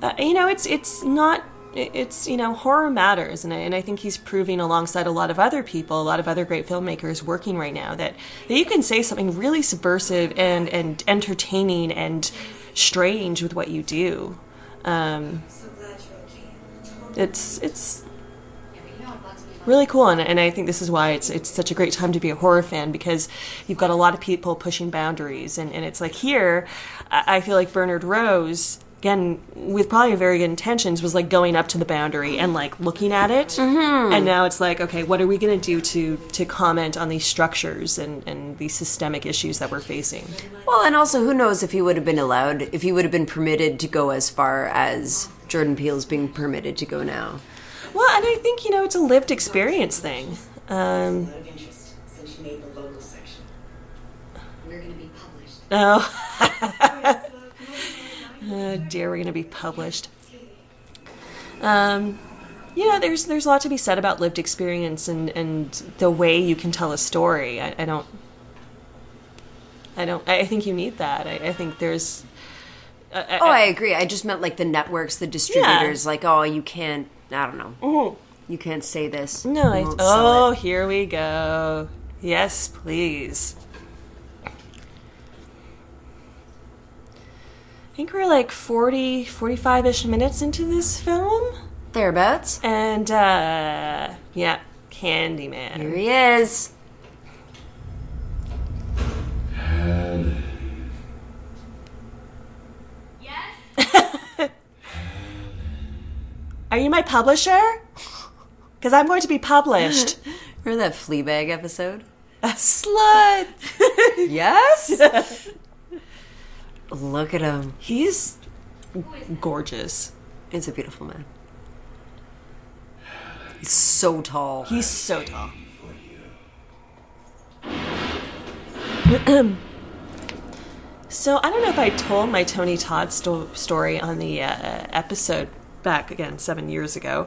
uh, you know it's it's not it's you know horror matters, and I, and I think he's proving alongside a lot of other people, a lot of other great filmmakers working right now that that you can say something really subversive and and entertaining and strange with what you do. Um, it's it's really cool and, and i think this is why it's it's such a great time to be a horror fan because you've got a lot of people pushing boundaries and, and it's like here I, I feel like bernard rose again with probably very good intentions was like going up to the boundary and like looking at it. Mm-hmm. And now it's like okay what are we going to do to to comment on these structures and and these systemic issues that we're facing? Well, and also, who knows if he would have been allowed, if he would have been permitted to go as far as Jordan Peele's being permitted to go now. Well and i think you know it's a lived experience thing um Of interest since you made the local section. We're gonna be published. Oh. oh dear, we're going to be published. Um, you know, there's there's a lot to be said about lived experience and, and the way you can tell a story. I, I don't. I don't. I think you need that. I, I think there's. I, Oh, I agree. I just meant like the networks, the distributors, like, oh, you can't, I don't know. You can't say this. no. I, oh, it. here we go. Yes, please. I think we're like 40, 45 ish minutes into this film. Thereabouts. And, uh, yeah, Candyman. Here he is. Are you my publisher? Because I'm going to be published. Remember that Fleabag episode? A slut. Yes? Look at him. He's gorgeous. He's a beautiful man. He's so tall. He's so tall. so I don't know if I told my Tony Todd sto- story on the uh, episode back again seven years ago,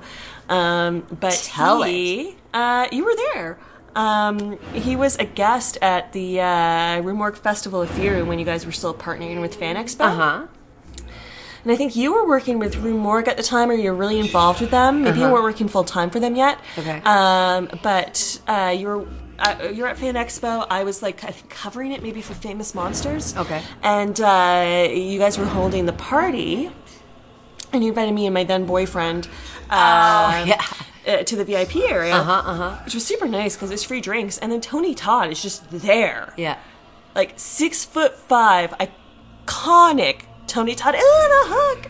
um, but Tell he, Uh, you were there. Um, he was a guest at the uh, Morgue Festival of Fear when you guys were still partnering with Fan Expo. Uh huh. And I think you were working with Morgue at the time, or you're really involved with them. Maybe you weren't working full time for them yet. Uh-huh. Okay. Um, but uh, you were. Uh, you're at Fan Expo. I was like I think covering it maybe for Famous Monsters. Okay. And uh, you guys were holding the party, and you invited me and my then boyfriend. Uh, yeah. uh, to the VIP area, Uh huh, uh huh. which was super nice because it's free drinks. And then Tony Todd is just there Yeah. like six foot five, iconic Tony Todd. Ellen a hug.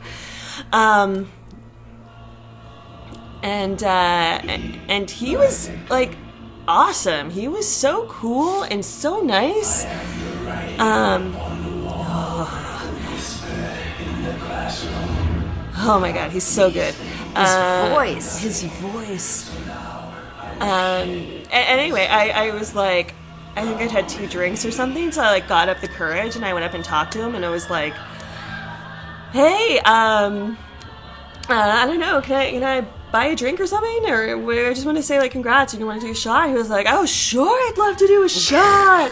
Um, and uh, and and he was like awesome. He was so cool and so nice. Um. Oh my god, he's so good. His Uh, voice. His voice. Um. And, anyway, I, I was like, I think I'd had two drinks or something, so I like got up the courage and I went up and talked to him, and I was like, Hey, um, uh, I don't know, can I can I buy a drink or something, or I just want to say like congrats, and you want to do a shot? He was like, Oh, sure, I'd love to do a shot.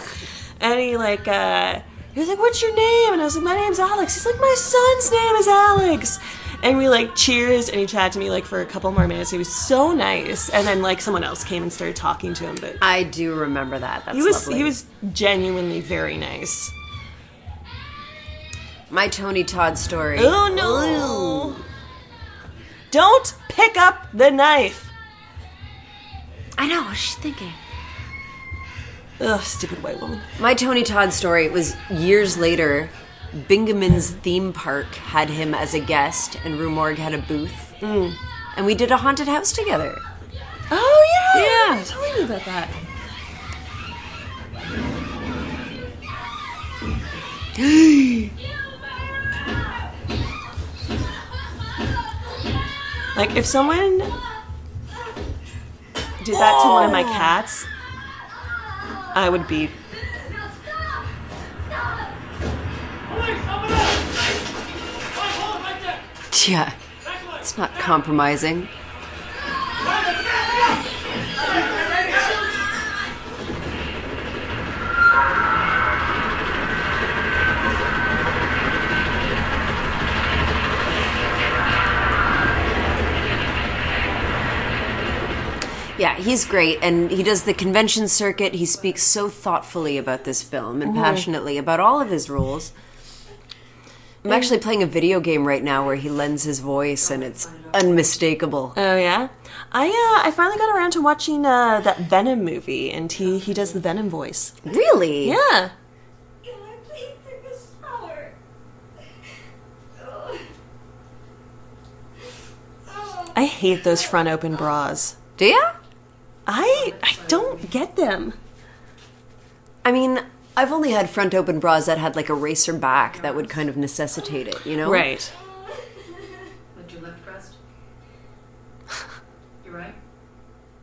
and he like, uh, he was like, What's your name? And I was like, My name's Alex. He's like, My son's name is Alex. And we like cheers, and he chatted to me like for a couple more minutes. He was so nice, and then like someone else came and started talking to him, but I do remember that. That's he was lovely. he was genuinely very nice. my Tony Todd story. Oh no! Don't pick up the knife. I know. What's she thinking? Ugh, stupid white woman. My Tony Todd story was years later. Bingemans theme park had him as a guest, and Rue Morgue had a booth. Mm. And we did a haunted house together. Oh yeah, Yeah. Tell me about that. like if someone did that to one of my cats, I would be. Yeah, it's not compromising. Yeah, he's great, and he does the convention circuit. He speaks so thoughtfully about this film and mm-hmm. passionately about all of his roles. I'm actually playing a video game right now where he lends his voice, and it's unmistakable. Oh yeah, I uh, I finally got around to watching uh, that Venom movie, and he he does the Venom voice. Really? Yeah. Can I please take a shower? I hate those front open bras. Do ya? I I don't get them. I mean, I've only had front open bras that had like a racer back that would kind of necessitate it, you know? Right. Lift your left breast. You're right?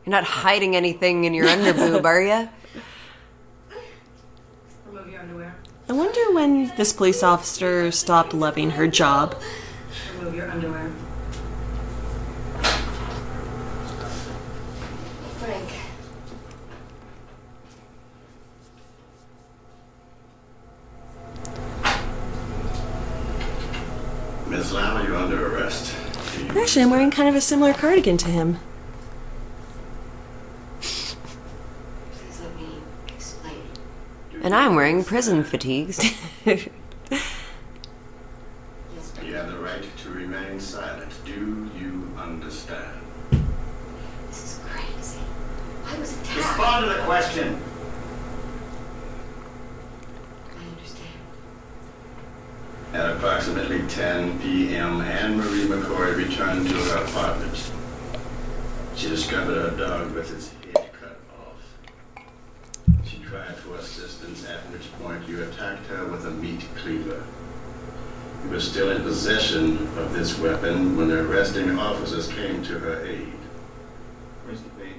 You're not hiding anything in your underboob, are you? Remove your underwear. I wonder when this police officer stopped loving her job. Remove your underwear. Miss Lyle, you're under arrest. Actually, I'm wearing kind of a similar cardigan to him. Please let me explain. And I'm wearing prison fatigues. You have the right to remain silent. Do you understand? this is crazy. I was attacked. Respond to the question. I understand. At approximately 10 p.m., Anne Marie McCoy returned to her apartment. She discovered her dog with its head cut off. She cried for assistance, at which point you attacked her with a meat cleaver. You were still in possession of this weapon when the arresting officers came to her aid. Where's the baby?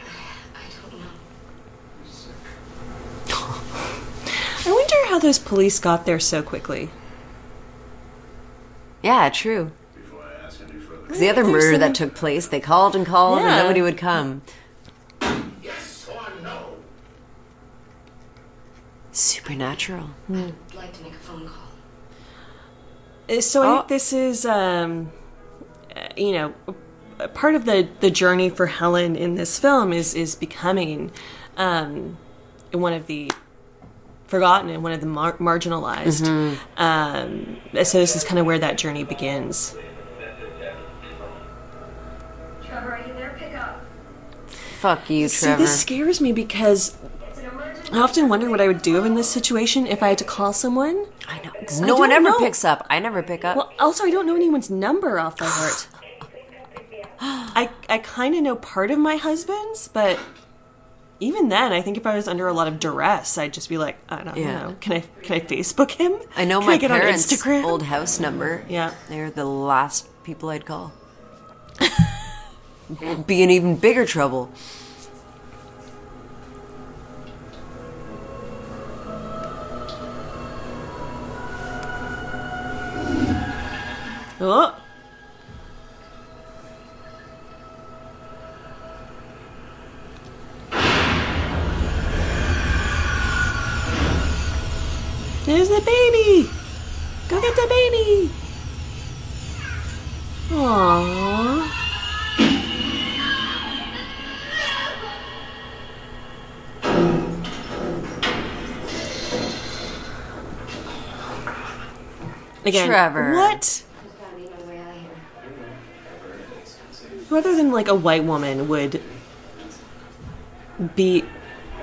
I don't know. I wonder how those police got there so quickly. yeah, true. Before I ask any further Because the other murder some- that took place, they called and called and nobody would come. Yes or no? Supernatural. I'd like to make a phone call. Uh, So I Oh. think this is, um, uh, you know, part of the the journey for Helen in this film is is becoming um, one of the forgotten and one of the mar- marginalized. Um, so this is kind of where that journey begins. Trevor, are you there? Pick up. Fuck you, Trevor. See, Trevor. this scares me because It's an emergency. I often wonder what I would do in this situation if I had to call someone. I know. 'cause I no one ever know. picks up. I never pick up. Well, also I don't know anyone's number off by heart. I I kind of know part of my husband's, but even then, I think if I was under a lot of duress, I'd just be like, I don't Yeah. know, can I can I Facebook him? I know Can my I parents' on Instagram? old house number. Yeah. They're the last people I'd call. Be in even bigger trouble. Oh. There's the baby. Go get the baby. Aww. Again, Trevor. what? Just gotta be my way out of here. rather than like a white woman would be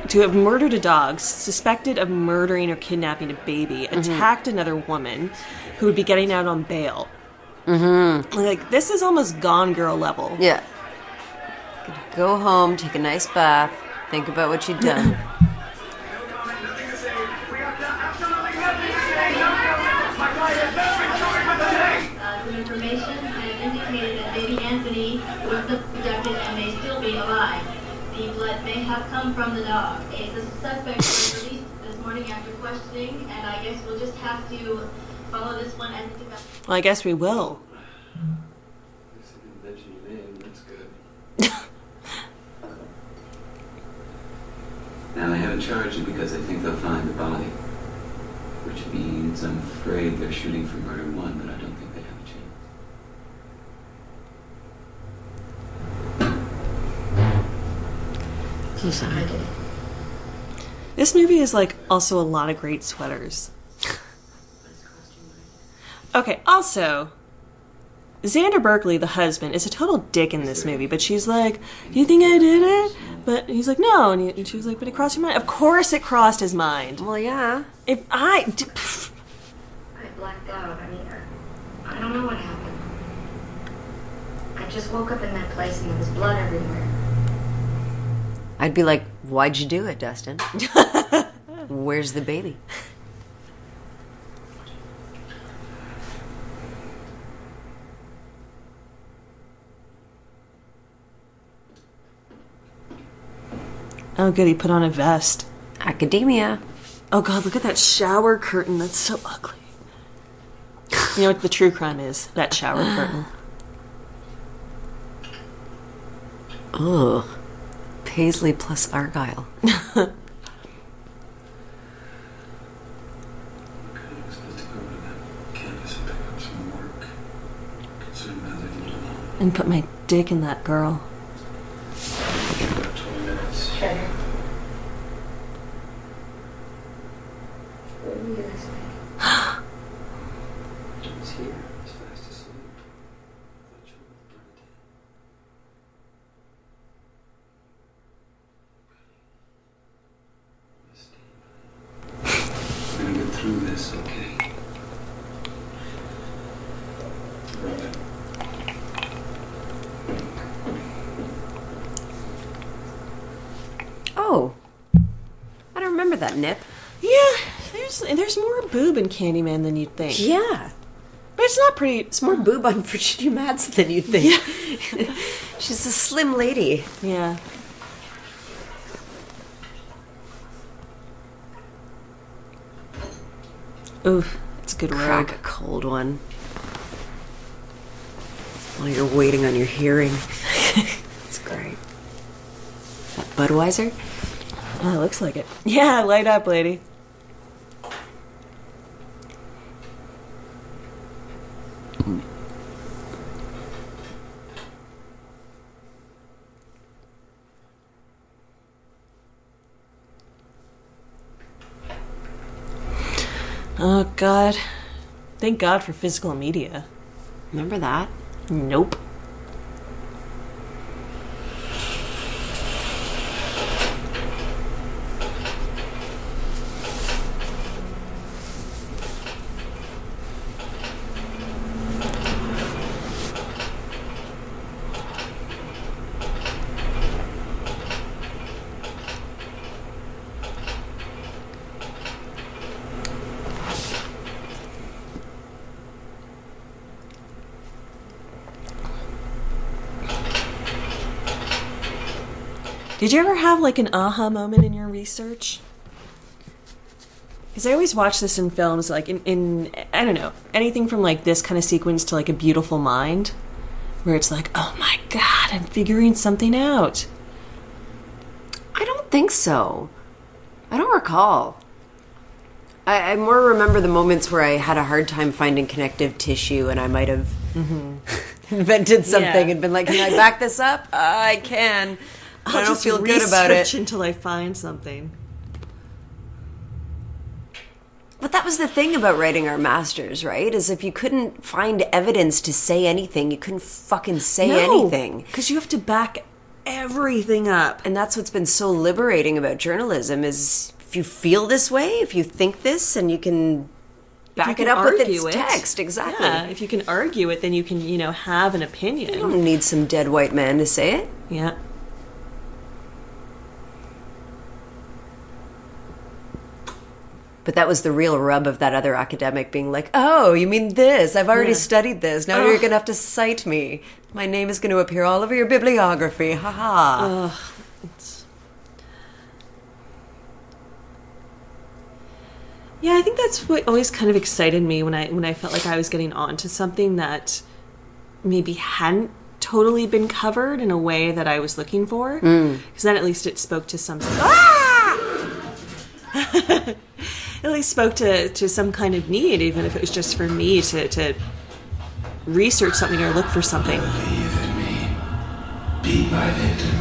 to have murdered a dog, suspected of murdering or kidnapping a baby, attacked another woman who would be getting out on bail. Mm-hmm. Like this is almost Gone Girl level. Yeah. Go home, take a nice bath, think about what you've done. have from the dog. A the suspect was released this morning after questioning, and I guess we'll just have to follow this one as it develops. Well, I guess we will. Mention your name, that's good. Now, they haven't charged you because they think they'll find the body. Which means I'm afraid they're shooting for murder one, but I don't think they have a chance. So sorry. This movie is like also a lot of great sweaters. Okay, also, Xander Berkeley, the husband, is a total dick in this movie, but she's like, Do You think I did it? But he's like, No. And, he, and she was like, But it crossed your mind. Of course it crossed his mind. Well, yeah. If I. d- pff, I blacked out. I mean, I, I don't know what happened. I just woke up in that place and there was blood everywhere. I'd be like, why'd you do it, Dustin? Where's the baby? Oh, good, he put on a vest. Academia. Oh, God, look at that shower curtain. That's so ugly. You know what the true crime is? That shower curtain. Ugh. Paisley plus Argyle. And pick up some work. Consider my leaving it alone. And put my dick in that girl. About 20 minutes. Sure. Where were you this week? I was here. I was fast asleep. Thought you were with Bernadette. Steve. We're gonna get through this, okay? Oh. I don't remember that nip. Yeah, there's there's more boob in Candyman than you'd think. Yeah. But it's not pretty. It's more boob on Virginia Madsen than you'd think. Yeah. She's a slim lady. Yeah. Oof, it's a good Crack rogue. a cold one. While you're waiting on your hearing. It's great. That Budweiser? Oh, it looks like it. Yeah, light up, lady. Oh, God. Thank God for physical media. Remember that? Nope. Did you ever have like an aha moment in your research? Because I always watch this in films, like in, in, I don't know, anything from like this kind of sequence to like A Beautiful Mind, where it's like, oh my god, I'm figuring something out. I don't think so. I don't recall. I, I more remember the moments where I had a hard time finding connective tissue and I might have invented something Mm-hmm. Yeah. and been like, can I back this up? Uh, I can. I'll I don't just feel good about it. until I find something. But that was the thing about writing our masters, right? Is if you couldn't find evidence to say anything, you couldn't fucking say anything. because you have to back everything up. And that's what's been so liberating about journalism is if you feel this way, if you think this, and you can back You it up with its it. text. Exactly. Yeah, if you can argue it, then you can, you know, have an opinion. You don't need some dead white man to say it. Yeah. But that was the real rub of that other academic being like, oh, you mean this? I've already yeah. studied this. Now Ugh. you're going to have to cite me. My name is going to appear all over your bibliography. Ha ha. Yeah, I think that's what always kind of excited me when I when I felt like I was getting on to something that maybe hadn't totally been covered in a way that I was looking for. Because mm. then at least it spoke to something. Ah! at least spoke to, to some kind of need, even if it was just for me to, to research something or look for something. Be my victim.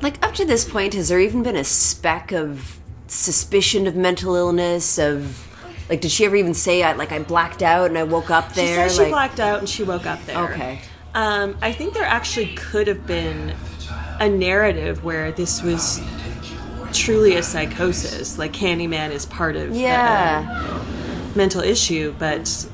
Like up to this point, has there even been a speck of suspicion of mental illness? Of like, did she ever even say I like I blacked out and I woke up there? She said she like, blacked out and she woke up there. Okay. Um, I think there actually could have been a narrative where this was truly a psychosis, like Candyman is part of Yeah. the mental issue, but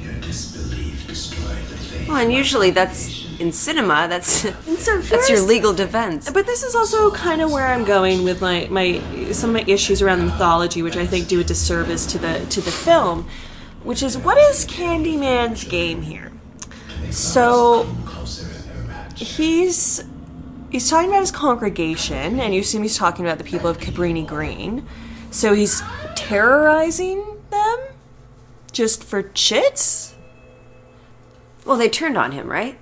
Your disbelief destroyed the faith. Well, and usually that's in cinema. That's that's your legal defense. But this is also kind of where I'm going with my, my some of my issues around the mythology, which I think do a disservice to the to the film, which is what is Candyman's game here? So he's he's talking about his congregation, and you assume he's talking about the people of Cabrini Green. So he's terrorizing them just for chits. Well, they turned on him, right?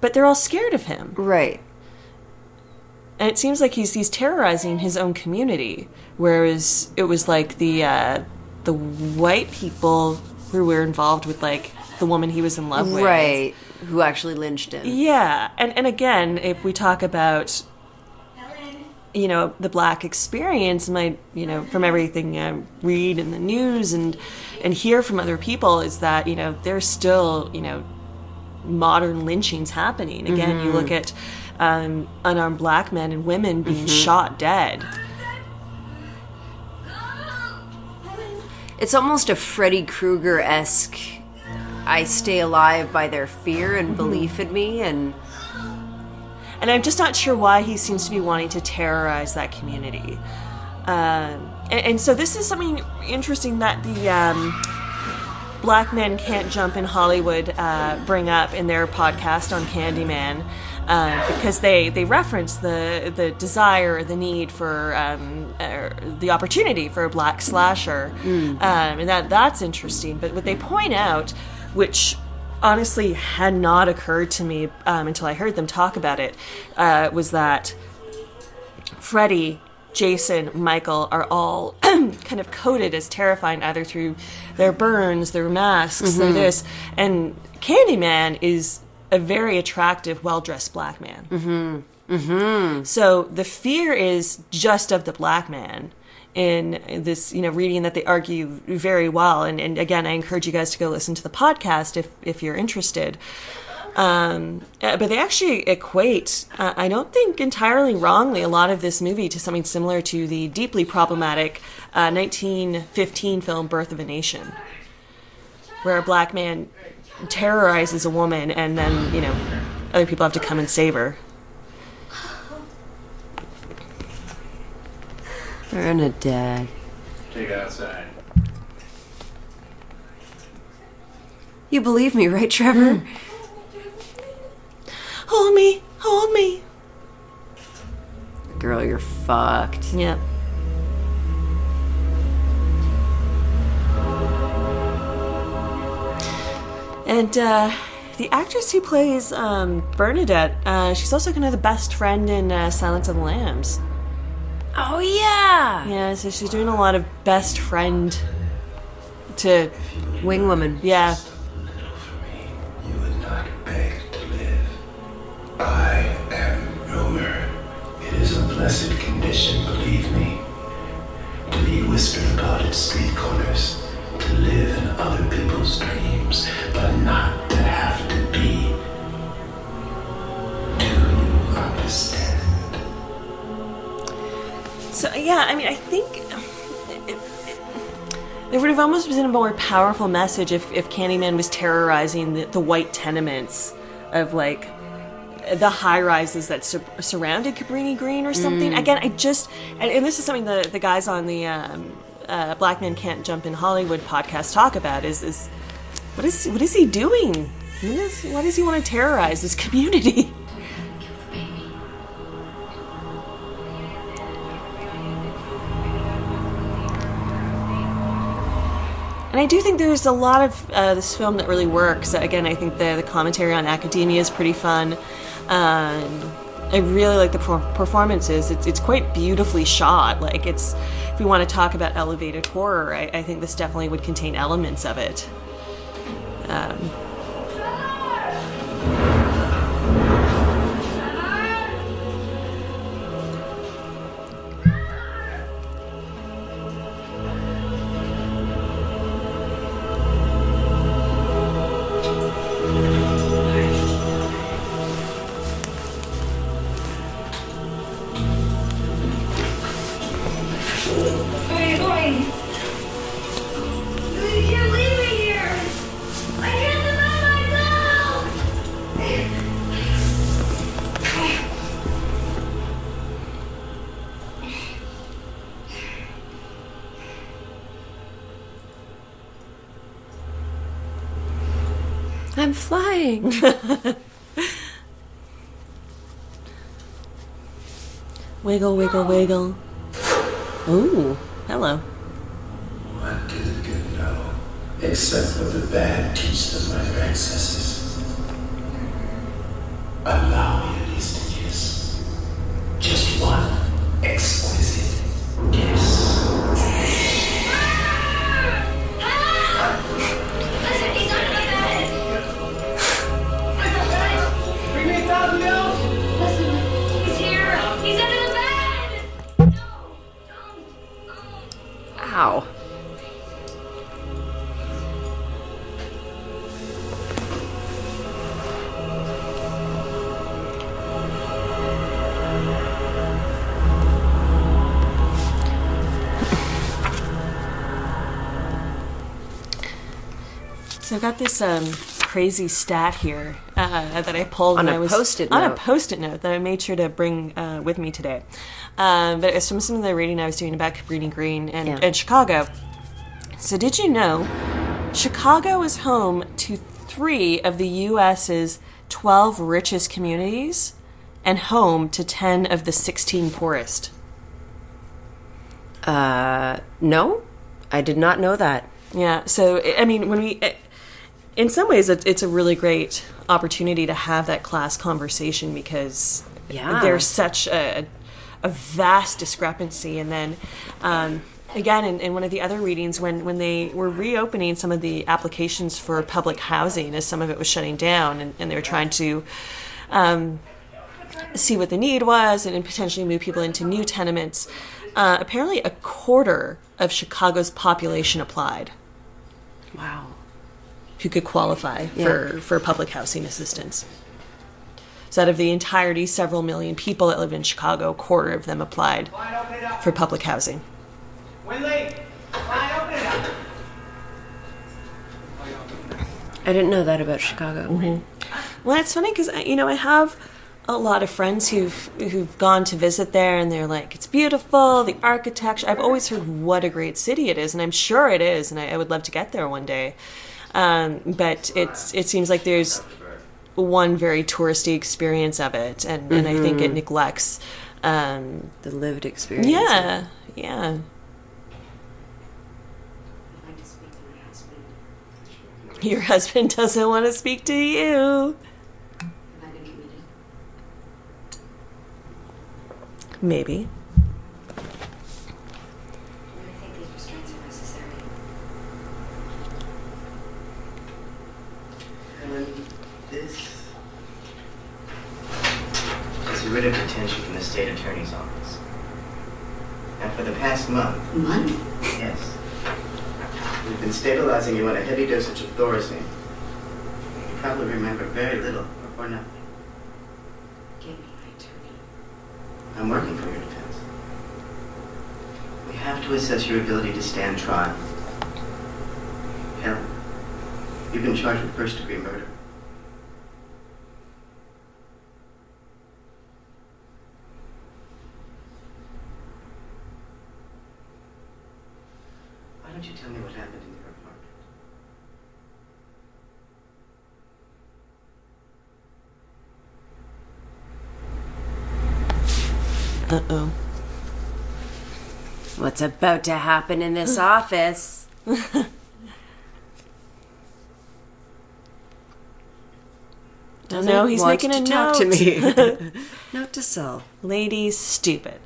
But they're all scared of him. Right. And it seems like he's he's terrorizing his own community, whereas it was like the uh, the white people who were involved with like the woman he was in love with, Right. Who actually lynched him? Yeah, and and again, if we talk about you know the black experience, my you know from everything I read in the news and and hear from other people is that you know there's still you know modern lynchings happening. Again, you Mhm. look at um, unarmed black men and women being Mhm. shot dead. It's almost a Freddy Krueger esque. I stay alive by their fear and belief in me, and and I'm just not sure why he seems to be wanting to terrorize that community. Um, and, and so this is something interesting that the um, Black Men Can't Jump in Hollywood uh, bring up in their podcast on Candyman. Uh, because they, they reference the the desire, or the need for um, er, the opportunity for a black slasher, um, and that that's interesting. But what they point out, which honestly had not occurred to me um, until I heard them talk about it, uh, was that Freddy, Jason, Michael are all kind of coded as terrifying either through their burns, their masks, their Mhm. this, and Candyman is a very attractive, well-dressed black man. Mm-hmm. Mm-hmm. So the fear is just of the black man. In this, you know, reading that they argue very well, and, and again, I encourage you guys to go listen to the podcast if if you're interested. Um, uh, but they actually equate, uh, I don't think entirely wrongly, a lot of this movie to something similar to the deeply problematic uh, 1915 film Birth of a Nation, where a black man terrorizes a woman and then, you know, other people have to come and save her. Bernadette. Take it outside. You believe me, right, Trevor? Hold me, hold me. Girl, you're fucked. Yep. And uh, the actress who plays um, Bernadette, uh, she's also kind of the best friend in uh, Silence of the Lambs. Oh yeah. Yeah, so she's doing a lot of best friend to wing woman. Yeah. You would not beg to live. I am Romer. It is a blessed condition, believe me. To be whispered about at street I mean, I think it, there would have almost been a more powerful message if, if Candyman was terrorizing the, the white tenements of like the high rises that sur- surrounded Cabrini Green or something. Mm. Again, I just and, and this is something the the guys on the um, uh, Black Men Can't Jump in Hollywood podcast talk about is is what is what is he doing? What is what does he want to terrorize this community? And I do think there's a lot of uh, this film that really works. Again, I think the, the commentary on academia is pretty fun. Um, I really like the performances. It's, it's quite beautifully shot. Like it's, if we want to talk about elevated horror, I, I think this definitely would contain elements of it. Um, wiggle, wiggle, wiggle. Ooh, hello. What did the good know? Except what the bad teach them their ancestors. Allow Ow. So I've got this um, crazy stat here uh, that I pulled On a I was Post-it on a post-it note that I made sure to bring uh, with me today. Um, but it's from some of the reading I was doing about Cabrini Green and, Yeah. and Chicago. So did you know Chicago is home to three of the U.S.'s 12 richest communities and home to 10 of the 16 poorest? Uh, no, I did not know that. Yeah. So I mean, when we, in some ways, it, it's a really great opportunity to have that class conversation because Yeah. there's such a, a vast discrepancy. And then, um, again, in, in one of the other readings, when when they were reopening some of the applications for public housing, as some of it was shutting down, and, and they were trying to. Um, see what the need was and, and potentially move people into new tenements. Uh, apparently, a quarter of Chicago's population applied. Wow. Who could qualify Yeah. for, for public housing assistance. So, out of the entirety, several million people that live in Chicago, a quarter of them applied for public housing. Winley, fine, open it up. I didn't know that about Chicago. Mm-hmm. Well, it's funny because you know I have a lot of friends who've who've gone to visit there, and they're like, "It's beautiful, the architecture." I've always heard what a great city it is, and I'm sure it is, and I, I would love to get there one day. Um, but it's it seems like there's one very touristy experience of it, and, and I think it Mhm. neglects um, the lived experience. Yeah, yeah. Your husband doesn't want to speak to you. Maybe. Helen, this writ of detention from the state attorney's office. And for the past month. Month? Yes. We've been stabilizing you on a heavy dosage of Thorazine. You probably remember very little or, or nothing. Give me my attorney. I'm working for your defense. We have to assess your ability to stand trial. Helen, you've been charged with first degree murder. don't you tell me what happened in your apartment? Uh oh. What's about to happen in this office? Doesn't no, he's want making a to note. talk to me. note to sell. Lady stupid.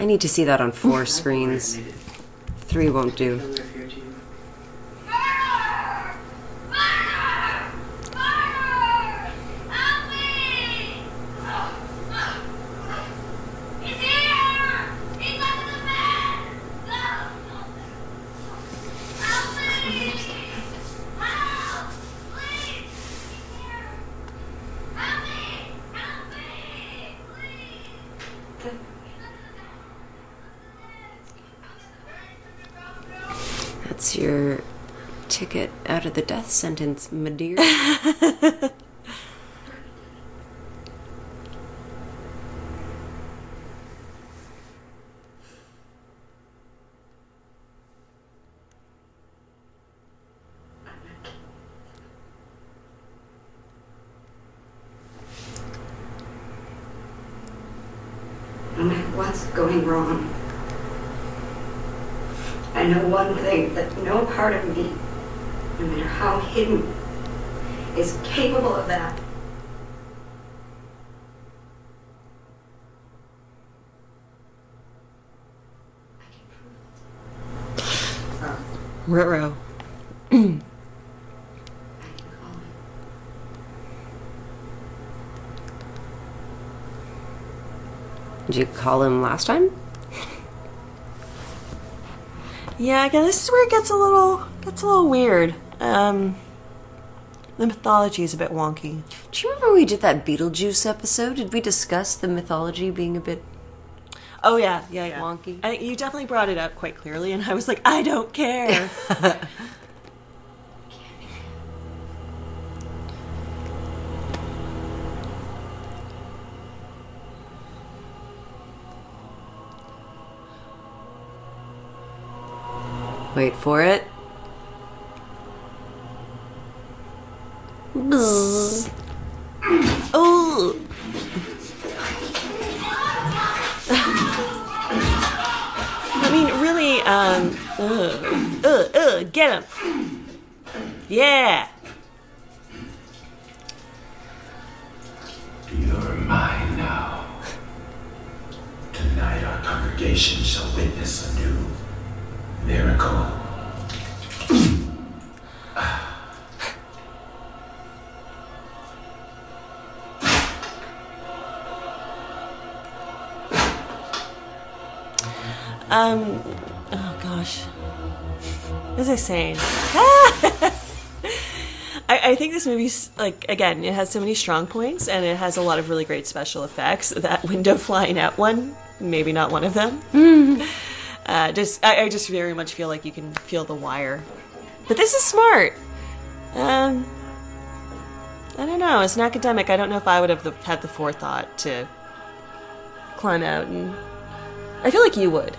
I need to see that on four screens. Three won't do. That's your ticket out of the death sentence, my dear. No matter what's going wrong, I know one thing that no part of me, no matter how hidden, is capable of that. Ruh-roh. Did you call him last time? Yeah, again, this is where it gets a little gets a little weird. Um, the mythology is a bit wonky. Do you remember we did that Beetlejuice episode? Did we discuss the mythology being a bit Oh yeah, yeah, yeah. wonky? I, you definitely brought it up quite clearly, and I was like, I don't care. Wait for it. This movie's like again, it has so many strong points and it has a lot of really great special effects. That window flying out one, maybe not one of them. uh, just I, I just very much feel like you can feel the wire. But this is smart. Um, I don't know. As an academic, I don't know if I would have the, had the forethought to climb out and. I feel like you would.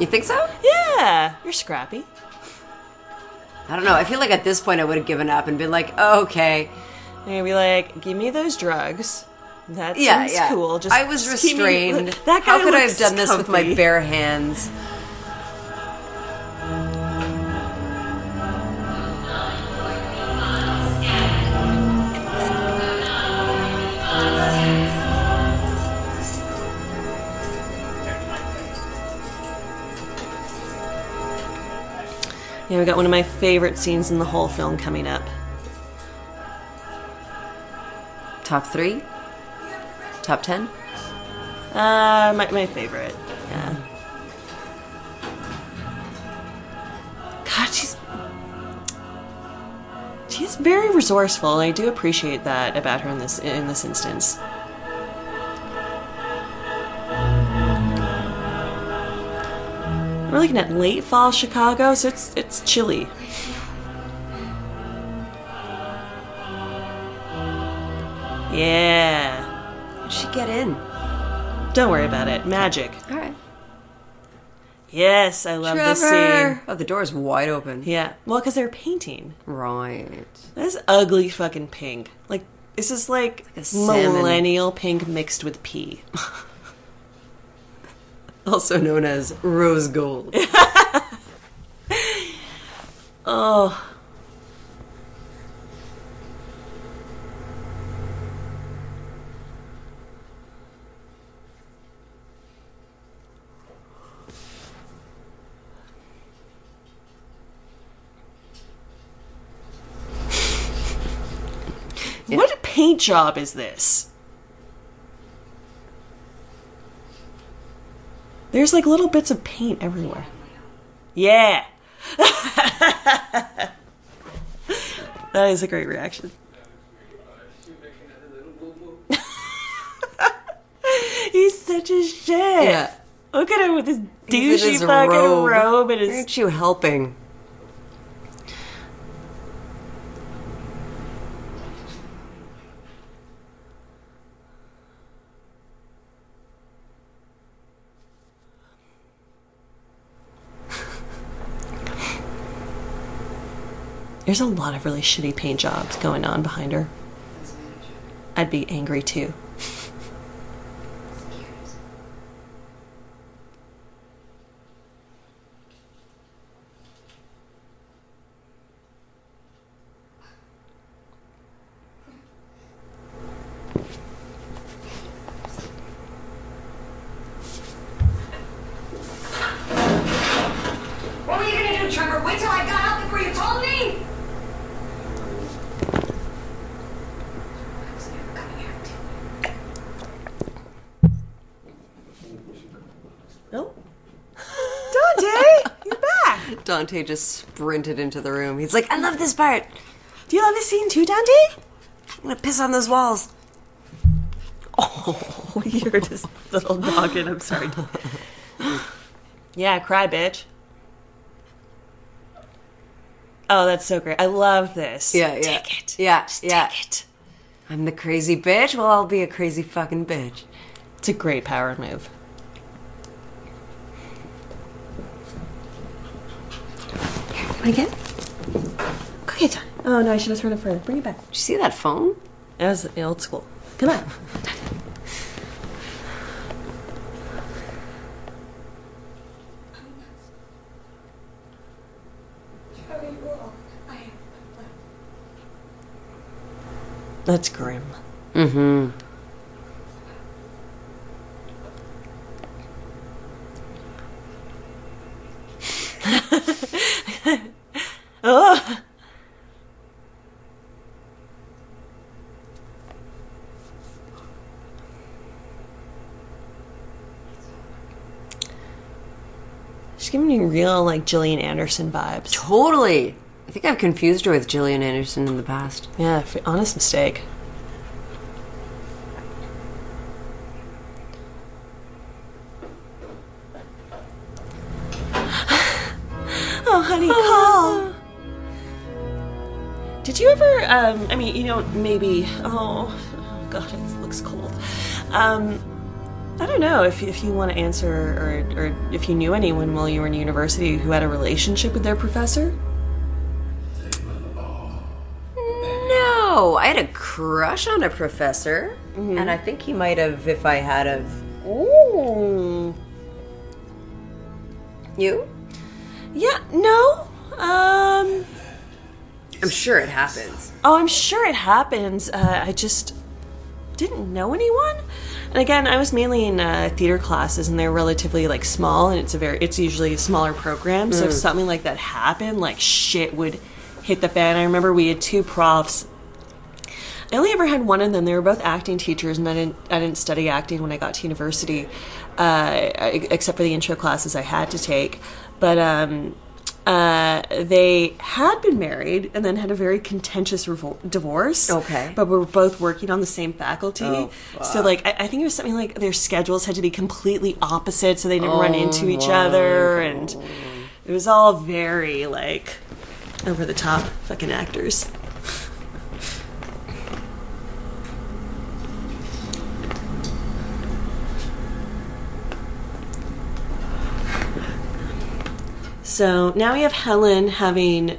You think so? Yeah, you're scrappy. I don't know. I feel like at this point I would have given up and been like, oh, okay. And be like, give me those drugs. That Yeah, seems yeah. cool. Just I was keep me- restrained. that guy How could I have done this with my bare hands? Yeah, we got one of my favorite scenes in the whole film coming up. Top three? Top ten? Uh, my, my favorite. Yeah. God, she's she's very resourceful. I do appreciate that about her in this in this instance. We're looking at late fall Chicago, so it's it's chilly. Yeah. How'd she get in? Don't worry about it. Magic. All right. Yes, I love this scene. Oh, the door's wide open. Yeah. Well, because they're painting. Right. This ugly fucking pink. Like this is like, a millennial pink mixed with pea. Also known as rose gold. Oh. What a paint job is this? There's like little bits of paint everywhere. Yeah. that is a great reaction. He's such a shit. Yeah. Look at him with his douchey his fucking robe. robe. and his. Aren't you helping? There's a lot of really shitty paint jobs going on behind her. I'd be angry too. What were you gonna do, Trevor? Wait till I got out before you told me? Nope. Dante, you're back. Dante just sprinted into the room. He's like, I love this part. Do you love this scene too, Dante? I'm gonna piss on those walls. Oh, you're just little noggin. I'm sorry. yeah, cry, bitch. Oh, that's so great. I love this. Yeah, yeah. Take it. Yeah, yeah. Take it. I'm the crazy bitch. Well, I'll be a crazy fucking bitch. It's a great power move. Here, again? Go get John. Oh no, I should have turned it further. Bring it back. Did you see that phone? That was old school. Come on. That's grim. Mm-hmm. Oh. She's giving me real like Gillian Anderson vibes. Totally. I think I've confused her with Gillian Anderson in the past. Yeah, f- honest mistake. oh, honey, call. Did you ever? Um, I mean, you know, maybe. Oh, oh God, it looks cold. Um, I don't know if if you want to answer, or or if you knew anyone while you were in university who had a relationship with their professor. No, I had a crush on a professor, and I think he might have if I had of. Ooh. You? Yeah, no. Um. I'm sure it happens. Oh, I'm sure it happens. Uh, I just didn't know anyone. And again, I was mainly in uh, theater classes, and they're relatively like small, and it's a very, it's usually a smaller program. So if Mm. something like that happened, like shit would hit the fan. I remember we had two profs. I only ever had one of them. They were both acting teachers, and I didn't, I didn't study acting when I got to university, uh, I- except for the intro classes I had to take. But um, uh, they had been married and then had a very contentious revol- divorce. Okay. But we were both working on the same faculty. Oh, so, like, I, I think it was something like their schedules had to be completely opposite so they didn't run Oh into each other. And it was all very, like, over the top fucking actors. So now we have Helen having uh,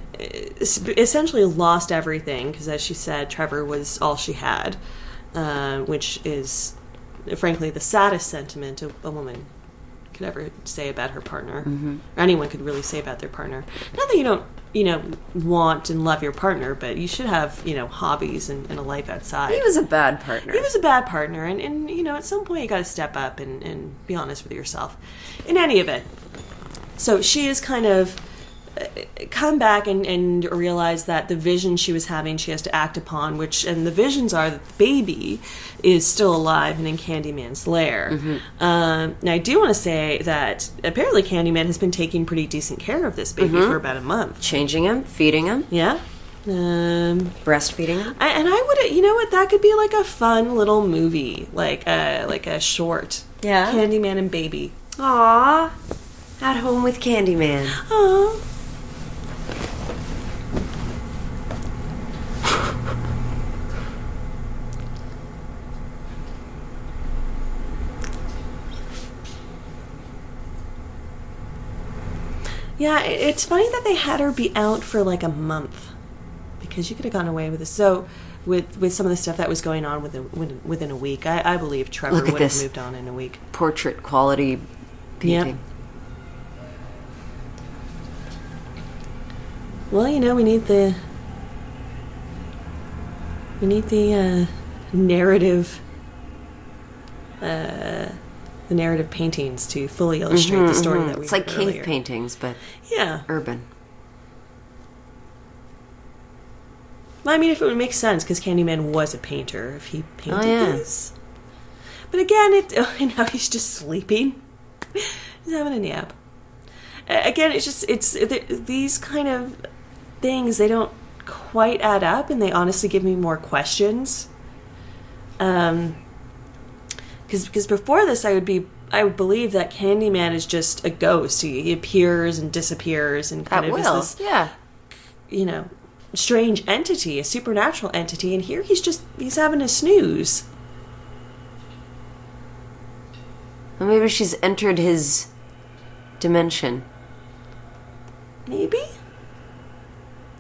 essentially lost everything because, as she said, Trevor was all she had, uh, which is, frankly, the saddest sentiment a, a woman could ever say about her partner, Mhm. or anyone could really say about their partner. Not that you don't you know, want and love your partner, but you should have, you know, hobbies and, and a life outside. He was a bad partner. He was a bad partner, and, and you know, at some point you got to step up and, and be honest with yourself. In any event, so she is kind of uh, come back and, and realize that the vision she was having she has to act upon which and the visions are that the baby is still alive and in candyman's lair. Um, now i do want to say that apparently candyman has been taking pretty decent care of this baby Mhm. for about a month. Changing him feeding him? Yeah. Um, breastfeeding him? I- and i would you know what that could be like a fun little movie like a like a short Yeah. candyman and baby. Aw, at home with Candyman. Oh. Yeah, it's funny that they had her be out for like a month because you could have gone away with this. So, with with some of the stuff that was going on within within, within a week, I, I believe Trevor Look at would have moved on in a week. Portrait quality painting. Well, you know, we need the we need the uh, narrative, uh, the narrative paintings to fully illustrate Mhm, the story mhm. that we. It's like cave earlier. paintings, but Yeah. urban. Well, I mean, if it would make sense, because Candyman was a painter, if he painted Oh, yeah. these. But again, it now he's just sleeping. he's having a nap. Again, it's just it's it, these kind of things. They don't quite add up, and they honestly give me more questions. Um, because because before this, I would be I would believe that Candyman is just a ghost. He, he appears and disappears, and kind At of will, is this yeah. you know, strange entity, a supernatural entity, and here he's just he's having a snooze. Well, maybe she's entered his dimension. Maybe.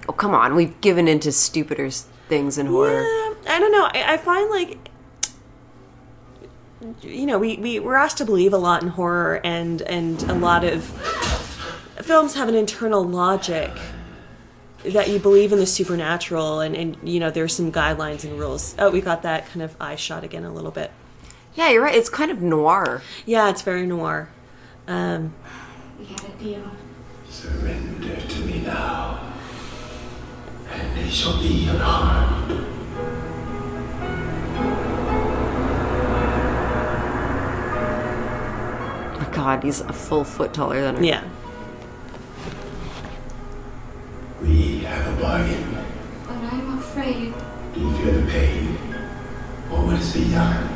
Oh, come on. We've given into stupider things in horror. Yeah, I don't know. I, I find like you know, we, we we're asked to believe a lot in horror and and a lot of films have an internal logic that you believe in the supernatural and, and you know, there's some guidelines and rules. Oh, we got that kind of eye shot again a little bit. Yeah, you're right. It's kind of noir. Yeah, it's very noir. Um We got a deal. Surrender to me now, and they shall be unharmed. Oh, God, he's a full foot taller than her. Yeah. We have a bargain. But I'm afraid. Do you fear the pain, or what is beyond?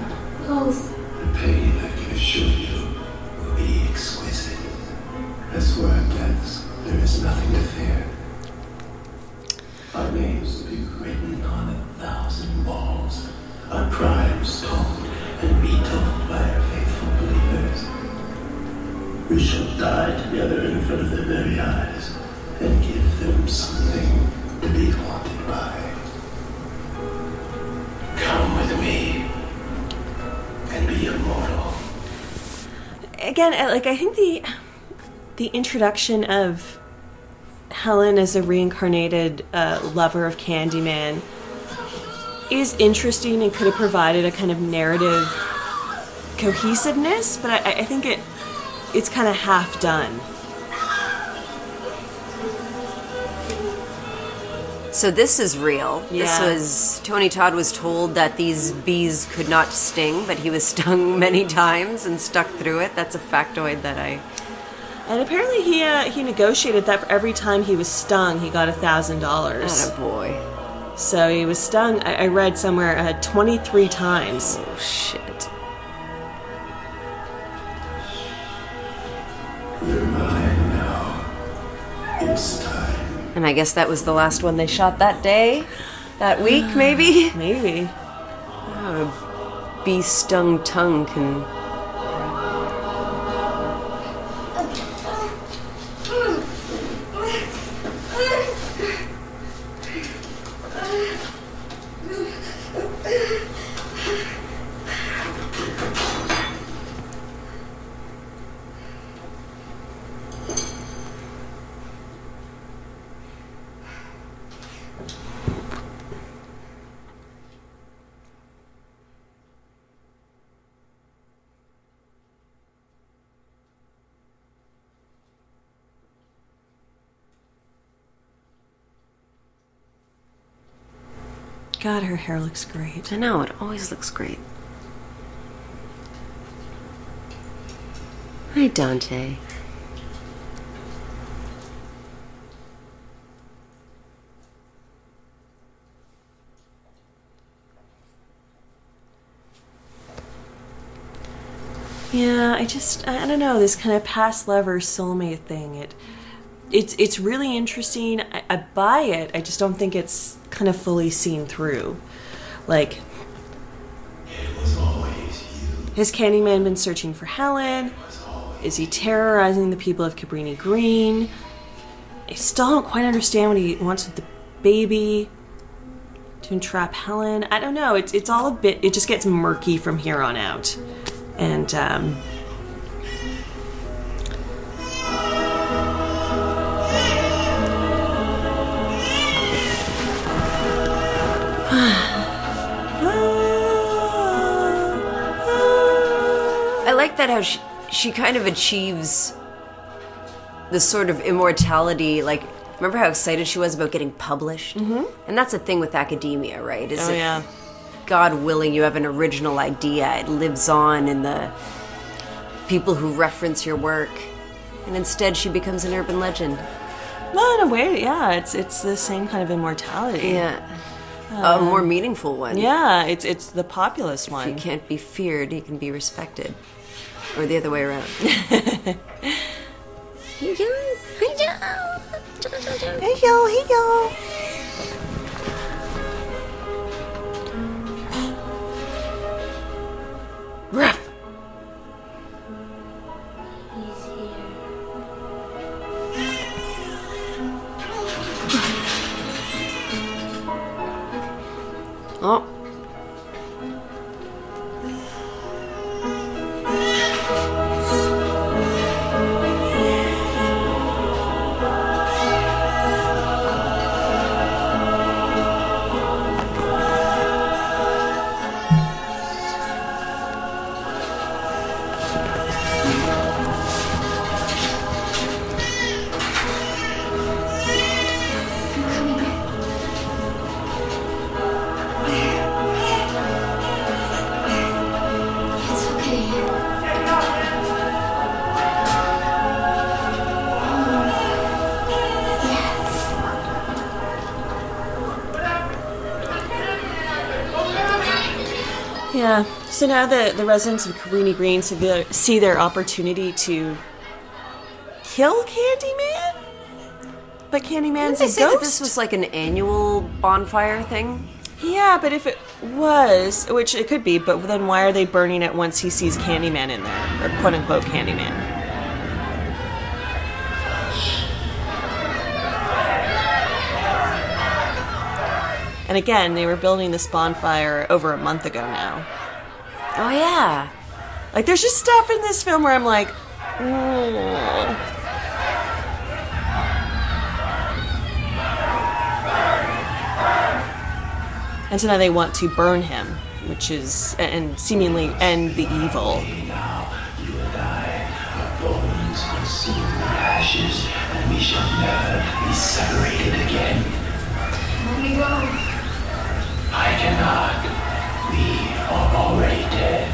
Both. The pain, I can assure you, will be exquisite. As for our deaths, there is nothing to fear. Our names will be written on a thousand walls, our crimes told and retold by our faithful believers. We shall die together in front of their very eyes and give them something to be haunted by. Come with me and be immortal. again like i think the the introduction of helen as a reincarnated uh, lover of candyman is interesting and could have provided a kind of narrative cohesiveness but i, I think it it's kind of half done So this is real. This was Tony Todd was told that these bees could not sting, but he was stung many times and stuck through it. That's a factoid that I. and apparently he uh, he negotiated that for every time he was stung he got a thousand dollars boy. so he was stung i, I read somewhere uh, 23 times oh shit You're mine now. It's time. And I guess that was the last one they shot that day, that week, maybe. Maybe. Oh, a bee stung tongue can. God, her hair looks great. I know, it always looks great. Hi, Dante. Yeah, I just I don't know this kind of past lover soulmate thing. It it's it's really interesting. I, I buy it. I just don't think it's kind of fully seen through. Like has Candyman been searching for Helen? Is he terrorizing the people of Cabrini Green? I still don't quite understand what he wants with the baby to entrap Helen. I don't know. It's it's all a bit. It just gets murky from here on out, and um, how she, she kind of achieves this sort of immortality. Like, remember how excited she was about getting published? Mm-hmm. And that's the thing with academia, right? Is Oh, if, yeah. God willing, you have an original idea, it lives on in the people who reference your work. And instead, she becomes an urban legend. well, in a way, yeah, it's it's the same kind of immortality. Yeah. a Um, more meaningful one. Yeah, it's it's the populist If one. he can't be feared, he can be respected. Or the other way around. Hey yo, hey yo. Ruff. Oh. So now the the residents of Cabrini Green see their, see their opportunity to kill Candyman. But Candyman's Didn't they a say that ghost. this was like an annual bonfire thing? Yeah, but if it was, which it could be, but then why are they burning it once he sees Candyman in there, or quote unquote Candyman? And again, they were building this bonfire over a month ago now. Oh yeah. Like, there's just stuff in this film where I'm like, "Mm." And so now they want to burn him, which is, and seemingly end the evil. Bones consume the ashes, and we shall never be separated again. Let me go. I cannot. Already dead.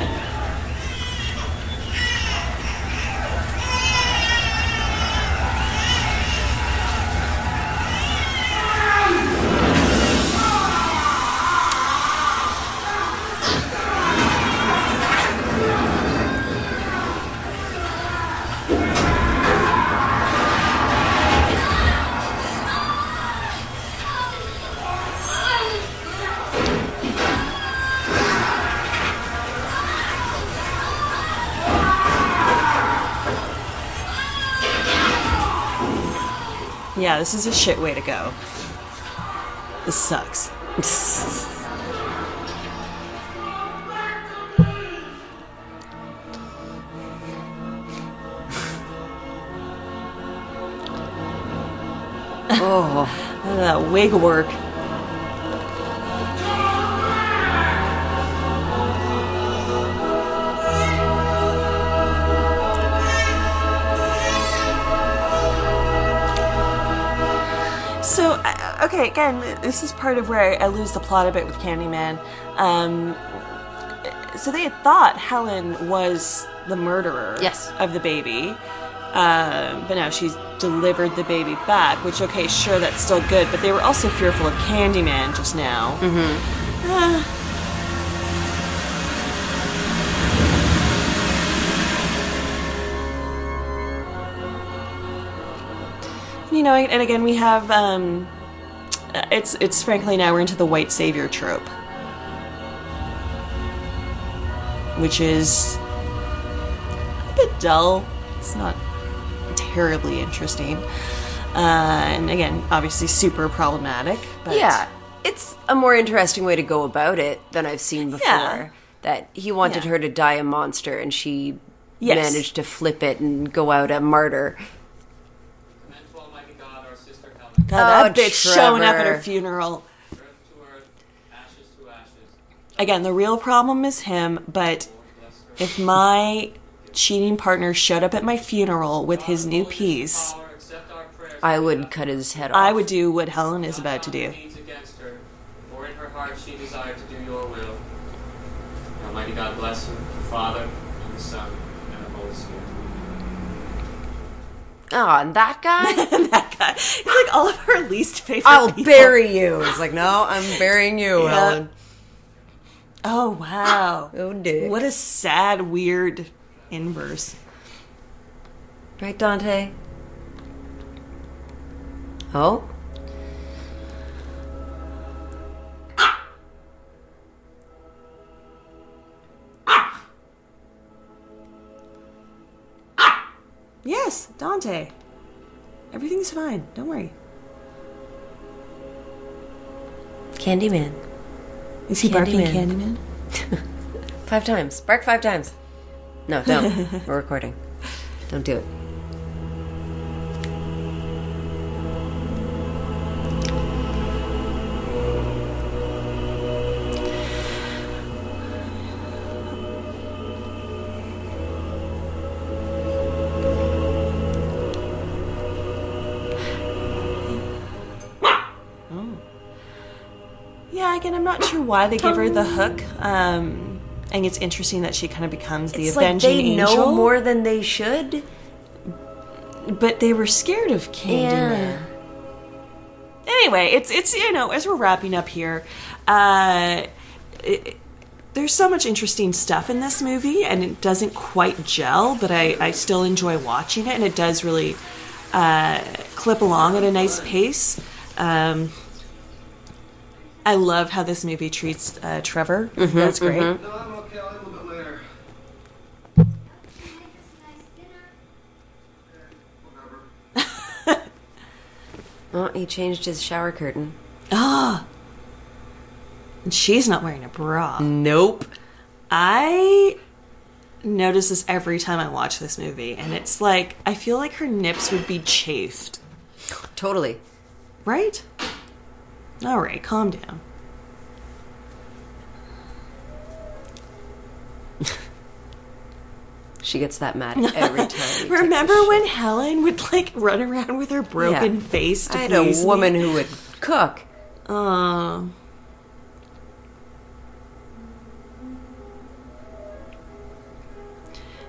Yeah, this is a shit way to go. This sucks. Oh. that wig work. Okay, again, this is part of where I lose the plot a bit with Candyman. Um, so they had thought Helen was the murderer Yes. of the baby. Um, but now she's delivered the baby back, which, okay, sure, that's still good, but they were also fearful of Candyman just now. Mm-hmm. you know, and again, we have, um, it's, it's frankly now we're into the white savior trope. Which is a bit dull. It's not terribly interesting. Uh, and again, obviously super problematic. But yeah, it's a more interesting way to go about it than I've seen before. Yeah. That he wanted Yeah. her to die a monster, and she Yes. managed to flip it and go out a martyr. God, that Oh, bitch showing up at her Trevor. funeral. Again, the real problem is him, but if my cheating partner showed up at my funeral with his new piece, I would cut his head off. I would do what Helen is about to do. Deeds against her, for in her heart she desired to do your will. Almighty God bless him, the Father, and the Son, and the Holy Spirit. Oh, and that guy? that guy. He's like all of her least favorite. I'll people. bury you. It's like, no, I'm burying you, Yeah. Helen. Oh wow. Oh, dick. What a sad, weird inverse. Right, Dante? Oh? Dante. Everything's fine. Don't worry. Candyman. Is he barking Candyman. Candyman? Five times. Bark five times. No, don't. We're recording. Don't do it. Why they give her the hook. Um, I think it's interesting that she kind of becomes the It's like they angel. know more than they should. but they were scared of Candyman. Anyway, it's it's you know as we're wrapping up here, uh, it, there's so much interesting stuff in this movie, and it doesn't quite gel, but I I still enjoy watching it, and it does really uh, clip along at a nice pace. Um, I love how this movie treats uh, Trevor. That's great. No, I'm okay. I'll a little bit later. Oh, he changed his shower curtain. Ah. And she's not wearing a bra. Nope. I notice this every time I watch this movie, and it's like I feel like her nips would be chafed. Totally. Right? All right, calm down. She gets that mad every time. Remember when Helen would like run around with her broken Yeah. face to I had a me? woman who would cook. Oh.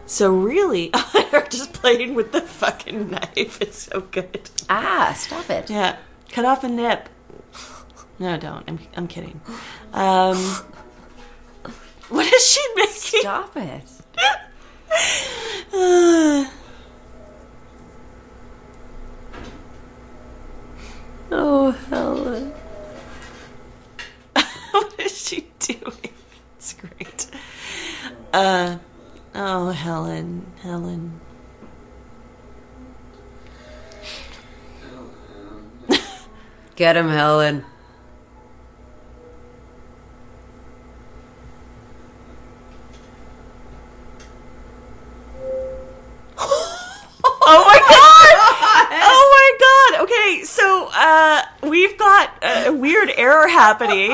So really, her just playing with the fucking knife. It's so good. Ah, stop it. Yeah, cut off a nip. No, don't. I'm I'm kidding. Um, what is she making? Stop it. Uh, Oh, Helen. what is she doing? It's great. Uh, oh, Helen, Helen. Get him, Helen. Oh my god! Oh my god! Okay, so uh, we've got a weird error happening.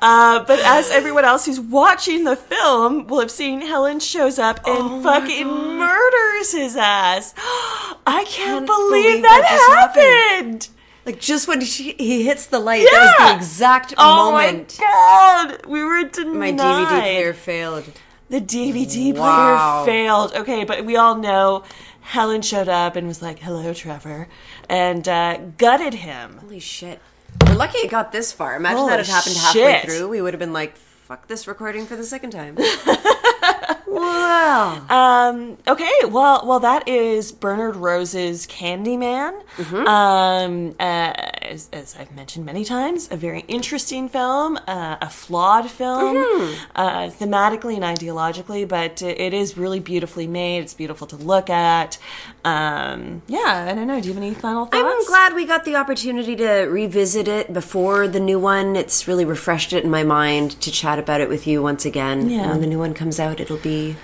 Uh, but as everyone else who's watching the film will have seen, Helen shows up and fucking murders his ass. I can't, believe, believe that, that just happened. Like just when she, he hits the light, that was the exact Oh moment. Oh my god, we were denied. My DVD player failed. The DVD Wow. player failed. Okay, but we all know Helen showed up and was like, "Hello, Trevor," and uh, gutted him. Holy shit. We're lucky it got this far. Imagine Holy that had happened halfway shit. through. We would have been like, fuck this recording for the second time. wow. Um, okay, well, well, that is Bernard Rose's Candyman. Mm-hmm. Um, uh, as, as I've mentioned many times, a very interesting film, uh, a flawed film, Mm-hmm. uh, thematically and ideologically, but it it is really beautifully made. It's beautiful to look at. Um, yeah, I don't know. Do you have any final thoughts? I'm glad we got the opportunity to revisit it before the new one. It's really refreshed it in my mind to chat about it with you once again. Yeah. And when the new one comes out, it'll be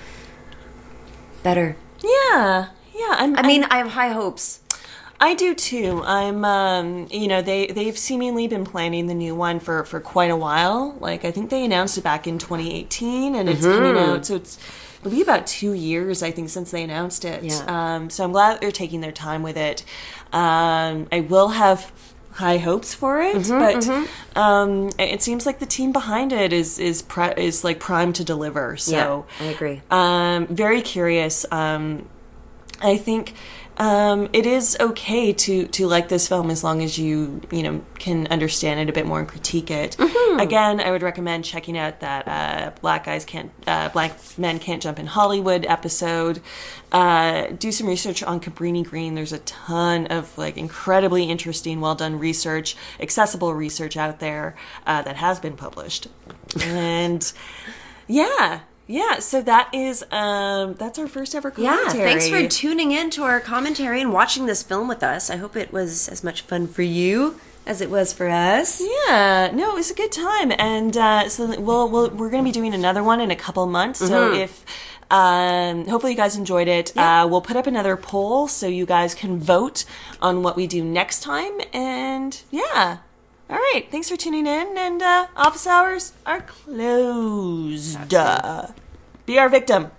better. Yeah, yeah. I'm, I mean, I have high hopes. I do too. I'm, um, you know, they they've seemingly been planning the new one for for quite a while. Like I think they announced it back in 2018, and it's coming Mhm. out. So it's it'll be about two years, I think, since they announced it. Yeah. Um, so I'm glad they're taking their time with it. Um, I will have high hopes for it, Mhm, but mhm. um, it seems like the team behind it is is pri- is like primed to deliver. So Yeah, I agree. um, very curious. Um, I think um, it is okay to to like this film as long as you you know can understand it a bit more and critique it. Again, I would recommend checking out that uh, Black Guys Can't uh, Black Men Can't Jump in Hollywood episode. Uh, do some research on Cabrini Green. There's a ton of like incredibly interesting, well done research, accessible research out there uh, that has been published, and yeah. Yeah, so that is um that's our first ever commentary. Yeah, thanks for tuning in to our commentary and watching this film with us. I hope it was as much fun for you as it was for us. Yeah, no, it was a good time, and uh, so we'll, we'll we're going to be doing another one in a couple months. So Mhm. if um, hopefully you guys enjoyed it, uh, we'll put up another poll so you guys can vote on what we do next time. And yeah, all right, thanks for tuning in, and uh, office hours are closed. Be our victim.